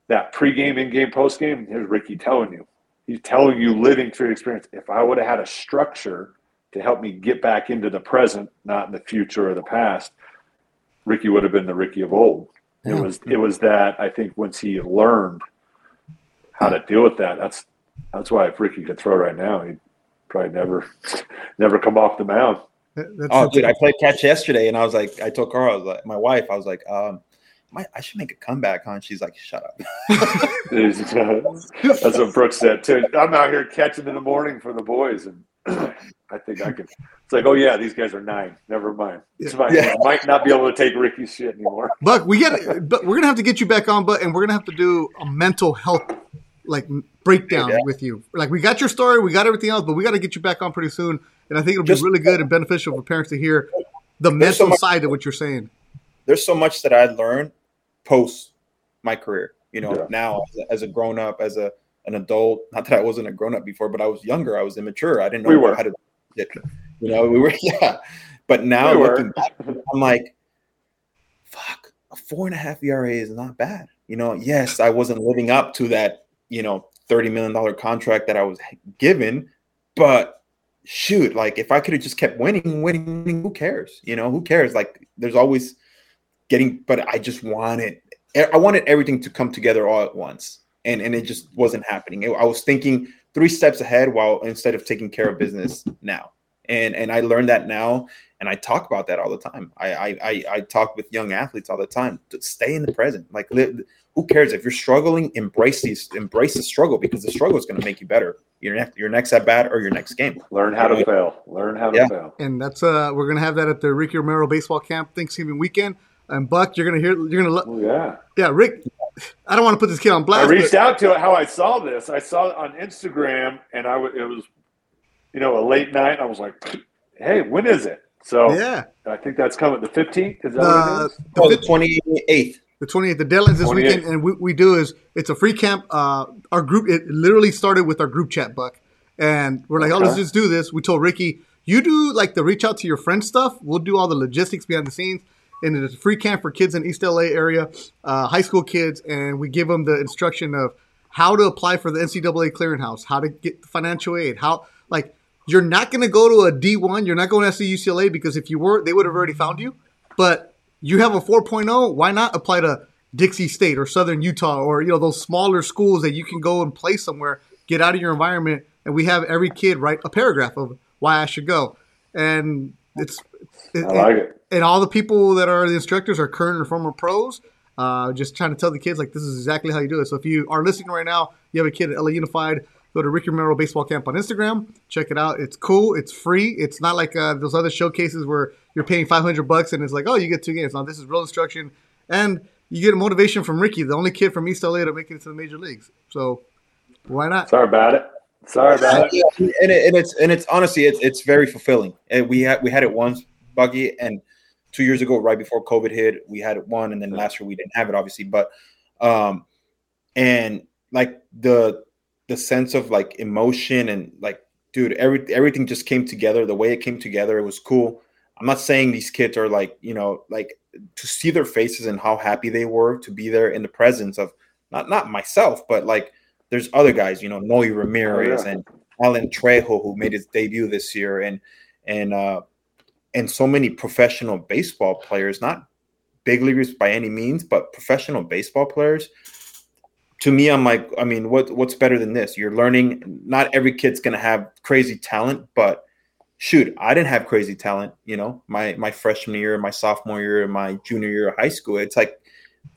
that pregame, in-game, postgame. Here's Ricky telling you. He's telling you living through experience. If I would have had a structure to help me get back into the present, not in the future or the past, Ricky would have been the Ricky of old. It was it was that I think once he learned how to deal with that, that's that's why if Ricky could throw right now, he'd probably never [laughs] never come off the mound. That- That's Oh, dude, a- I played catch yesterday, and I was like, I told Carl, I was like, my wife, I was like, um, my, I should make a comeback, huh? And she's like, shut up. [laughs] That's what Brooks said too. I'm out here catching in the morning for the boys, and [clears throat] I think I can. It's like, oh yeah, these guys are nine. Never mind. It's fine. Yeah. I might not be able to take Ricky's shit anymore. Buck, we got, but we're gonna have to get you back on, but and we're gonna have to do a mental health like breakdown Yeah. with you. Like we got your story, we got everything else, but we got to get you back on pretty soon. And I think it'll be Just- really good and beneficial for parents to hear the There's so mental much- side of what you're saying. There's so much that I learned post my career. You know, Yeah. now as a, grown up, as a an adult. Not that I wasn't a grown up before, but I was younger. I was immature. I didn't know We how to. You know, we were. [laughs] Yeah, but now We looking back, I'm like, fuck, a four and a half ERA is not bad. You know, yes, I wasn't living up to that. You know, thirty million dollar contract that I was given, but shoot, like if I could have just kept winning, winning, winning, who cares? You know, who cares? Like there's always getting, but I just wanted, I wanted everything to come together all at once, and and it just wasn't happening. I was thinking three steps ahead while instead of taking care of business now, and and I learned that now, and I talk about that all the time. I I I, I talk with young athletes all the time to stay in the present. Like live, who cares if you're struggling? Embrace these, embrace the struggle because the struggle is going to make you better. Your next, your next at bat or your next game. Learn how to fail. Learn how to Yeah. fail. And that's uh we're gonna have that at the Ricky Romero baseball camp Thanksgiving weekend. And Buck, you're gonna hear you're gonna lo- Oh, yeah. yeah, Rick. I don't want to put this kid on blast. I reached but- out to it how I saw this. I saw it on Instagram, and I w- it was, you know, a late night. I was like, "Hey, when is it?" So yeah, I think that's coming. The fifteenth is that what the it is? the Oh, the twenty eighth. the 28th. The deadline's this 28th. weekend, and we, we do is it's a free camp. Uh, our group it literally started with our group chat, Buck, and we're like, oh, let's just do this. We told Ricky, you do like the reach out to your friend stuff. We'll do all the logistics behind the scenes. And it's a free camp for kids in East LA area, uh, high school kids, and we give them the instruction of how to apply for the NCAA clearinghouse, how to get financial aid, how like you're not going to go to a D1, you're not going to SC UCLA because if you were, they would have already found you. But you have a 4.0, why not apply to Dixie State or Southern Utah or you know those smaller schools that you can go and play somewhere, get out of your environment, and we have every kid write a paragraph of why I should go, and it's it, I like it. And all the people that are the instructors are current or former pros. Uh, just trying to tell the kids like this is exactly how you do it. So if you are listening right now, you have a kid at LA Unified, go to Ricky Romero Baseball Camp on Instagram. Check it out. It's cool. It's free. It's not like uh, those other showcases where you're paying 500 bucks and it's like, oh, you get two games. Now this is real instruction, and you get a motivation from Ricky, the only kid from East LA to make it to the major leagues. So why not? Sorry about it. Sorry about it. And, it, and it's and it's honestly it's it's very fulfilling. And we had we had it once, Buggy, and two years ago, right before COVID hit, we had one, and then last year we didn't have it, obviously. But um, and like the the sense of like emotion and like, dude, every everything just came together. The way it came together, it was cool. I'm not saying these kids are like you know like to see their faces and how happy they were to be there in the presence of not not myself, but like there's other guys, you know, Noe Ramirez Oh, yeah. and Alan Trejo who made his debut this year, and and uh, and so many professional baseball players, not big leaguers by any means, but professional baseball players. To me, I'm like, I mean, what what's better than this? You're learning. Not every kid's gonna have crazy talent, but shoot, I didn't have crazy talent. You know, my my freshman year, my sophomore year, my junior year of high school. It's like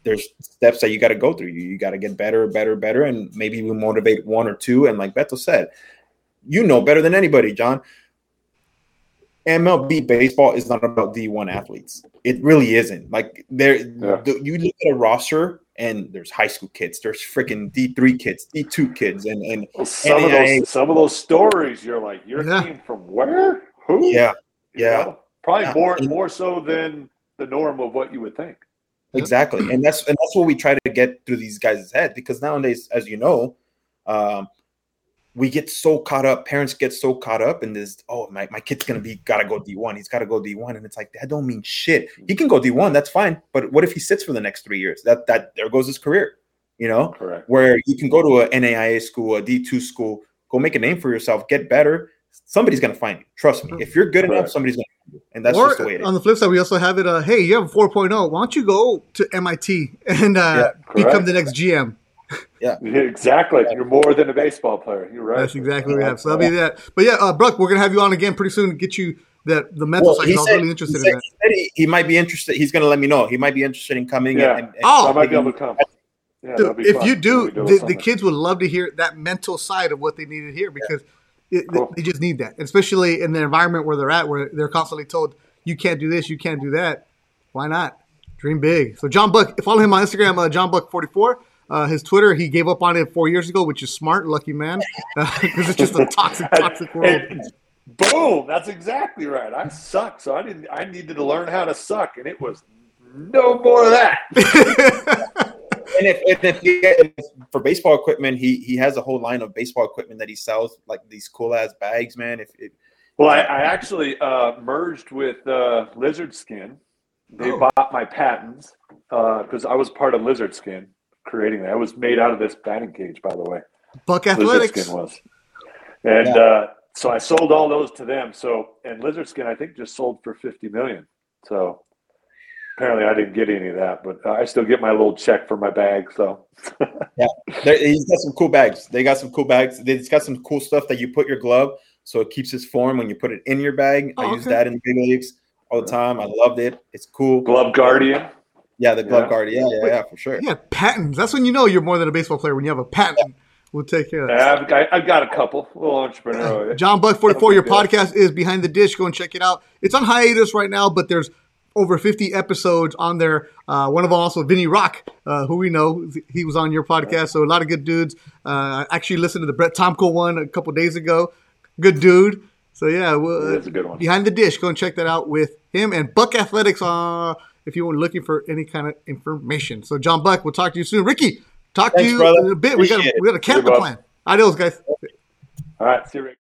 there's steps that you got to go through. You, you got to get better, better, better, and maybe we motivate one or two. And like Beto said, you know better than anybody, John. MLB baseball is not about D1 athletes. It really isn't. Like there, Yeah. the, you look at a roster and there's high school kids, there's freaking D3 kids, D2 kids, and and Well, some of those some of those stories, you're like, you're Yeah. team from where? Who? yeah, You yeah. know? Probably Yeah. more more so than the norm of what you would think. exactly. And that's and that's what we try to get through these guys' head because nowadays, as you know, um, we get so caught up. Parents get so caught up in this. Oh, my, my kid's gonna be gotta go D one. He's gotta go D one, and it's like that don't mean shit. He can go D one. That's fine. But what if he sits for the next three years? That that there goes his career. You know, Correct. where you can go to a NAIA school, a D two school, go make a name for yourself, get better. Somebody's gonna find you. Trust me. If you're good enough, somebody's gonna find you, and that's or just the way it is. on the flip side, we also have it. Uh, hey, you have a 4.0. Why don't you go to MIT and uh, Yeah, become the next GM? Yeah, [laughs] exactly. You're more than a baseball player. You're right. That's exactly what we have. So that'll be that. But yeah, uh, Buck, we're gonna have you on again pretty soon to get you that the mental Well, side. he 'cause I was really interested he in said, that. he, said he, he might be interested. He's going to let me know. He might be interested in coming. Yeah. And, and, Oh, I might be able to come. Yeah, Dude, if fun. you do, We'll be doing the, the kids would love to hear that mental side of what they need to hear because it, Cool. they just need that, especially in the environment where they're at, where they're constantly told you can't do this, you can't do that. Why not? Dream big. So John Buck, follow him on Instagram, uh, John Buck forty four. Uh, his Twitter, he gave up on it four years ago, which is smart, lucky man, [laughs] because it's just a toxic, toxic [laughs] world. And boom, that's exactly right. I suck, so I didn't. I needed to learn how to suck, and it was no more of that. [laughs] and if, if, if he, if for baseball equipment, he he has a whole line of baseball equipment that he sells, like these cool ass bags, man. If, if Well, I, I actually uh, merged with uh, Lizard Skin. They Oh. bought my patents because I was part of Lizard Skin creating that. It was made out of this batting cage, by the way. Buck Lizard Athletics. Skin was, and uh, so I sold all those to them. So and Lizard Skin, I think, just sold for fifty million. So apparently, I didn't get any of that, but I still get my little check for my bag. So [laughs] there, he's got some cool bags. They got some cool bags. It's got some cool stuff that you put your glove, so it keeps its form when you put it in your bag. I Oh, use that in the big leagues all the time. I loved it. It's cool. Glove Guardian. Yeah, the glove Yeah. guard. Yeah, yeah, yeah, for sure. Yeah, patents. That's when you know you're more than a baseball player. When you have a patent, we'll take care of that. Yeah, I've got, I've got a couple. A little entrepreneur. John Buck 44, your podcast is Behind the Dish. Go and check it out. It's on hiatus right now, but there's over 50 episodes on there. Uh, one of them also, Vinny Rock, uh, who we know. He was on your podcast. So a lot of good dudes. Uh, I actually listened to the Brett Tomko one a couple days ago. Good dude. So yeah, well, It is a good one. Behind the Dish. Go and check that out with him and Buck Athletics uh, if you were looking for any kind of information. So John Buck, we'll talk to you soon. Ricky, talk Thanks, to you brother. in a bit. We got Appreciate it. we got a camp Hey, plan. Adios, guys. All right, see you, Rick.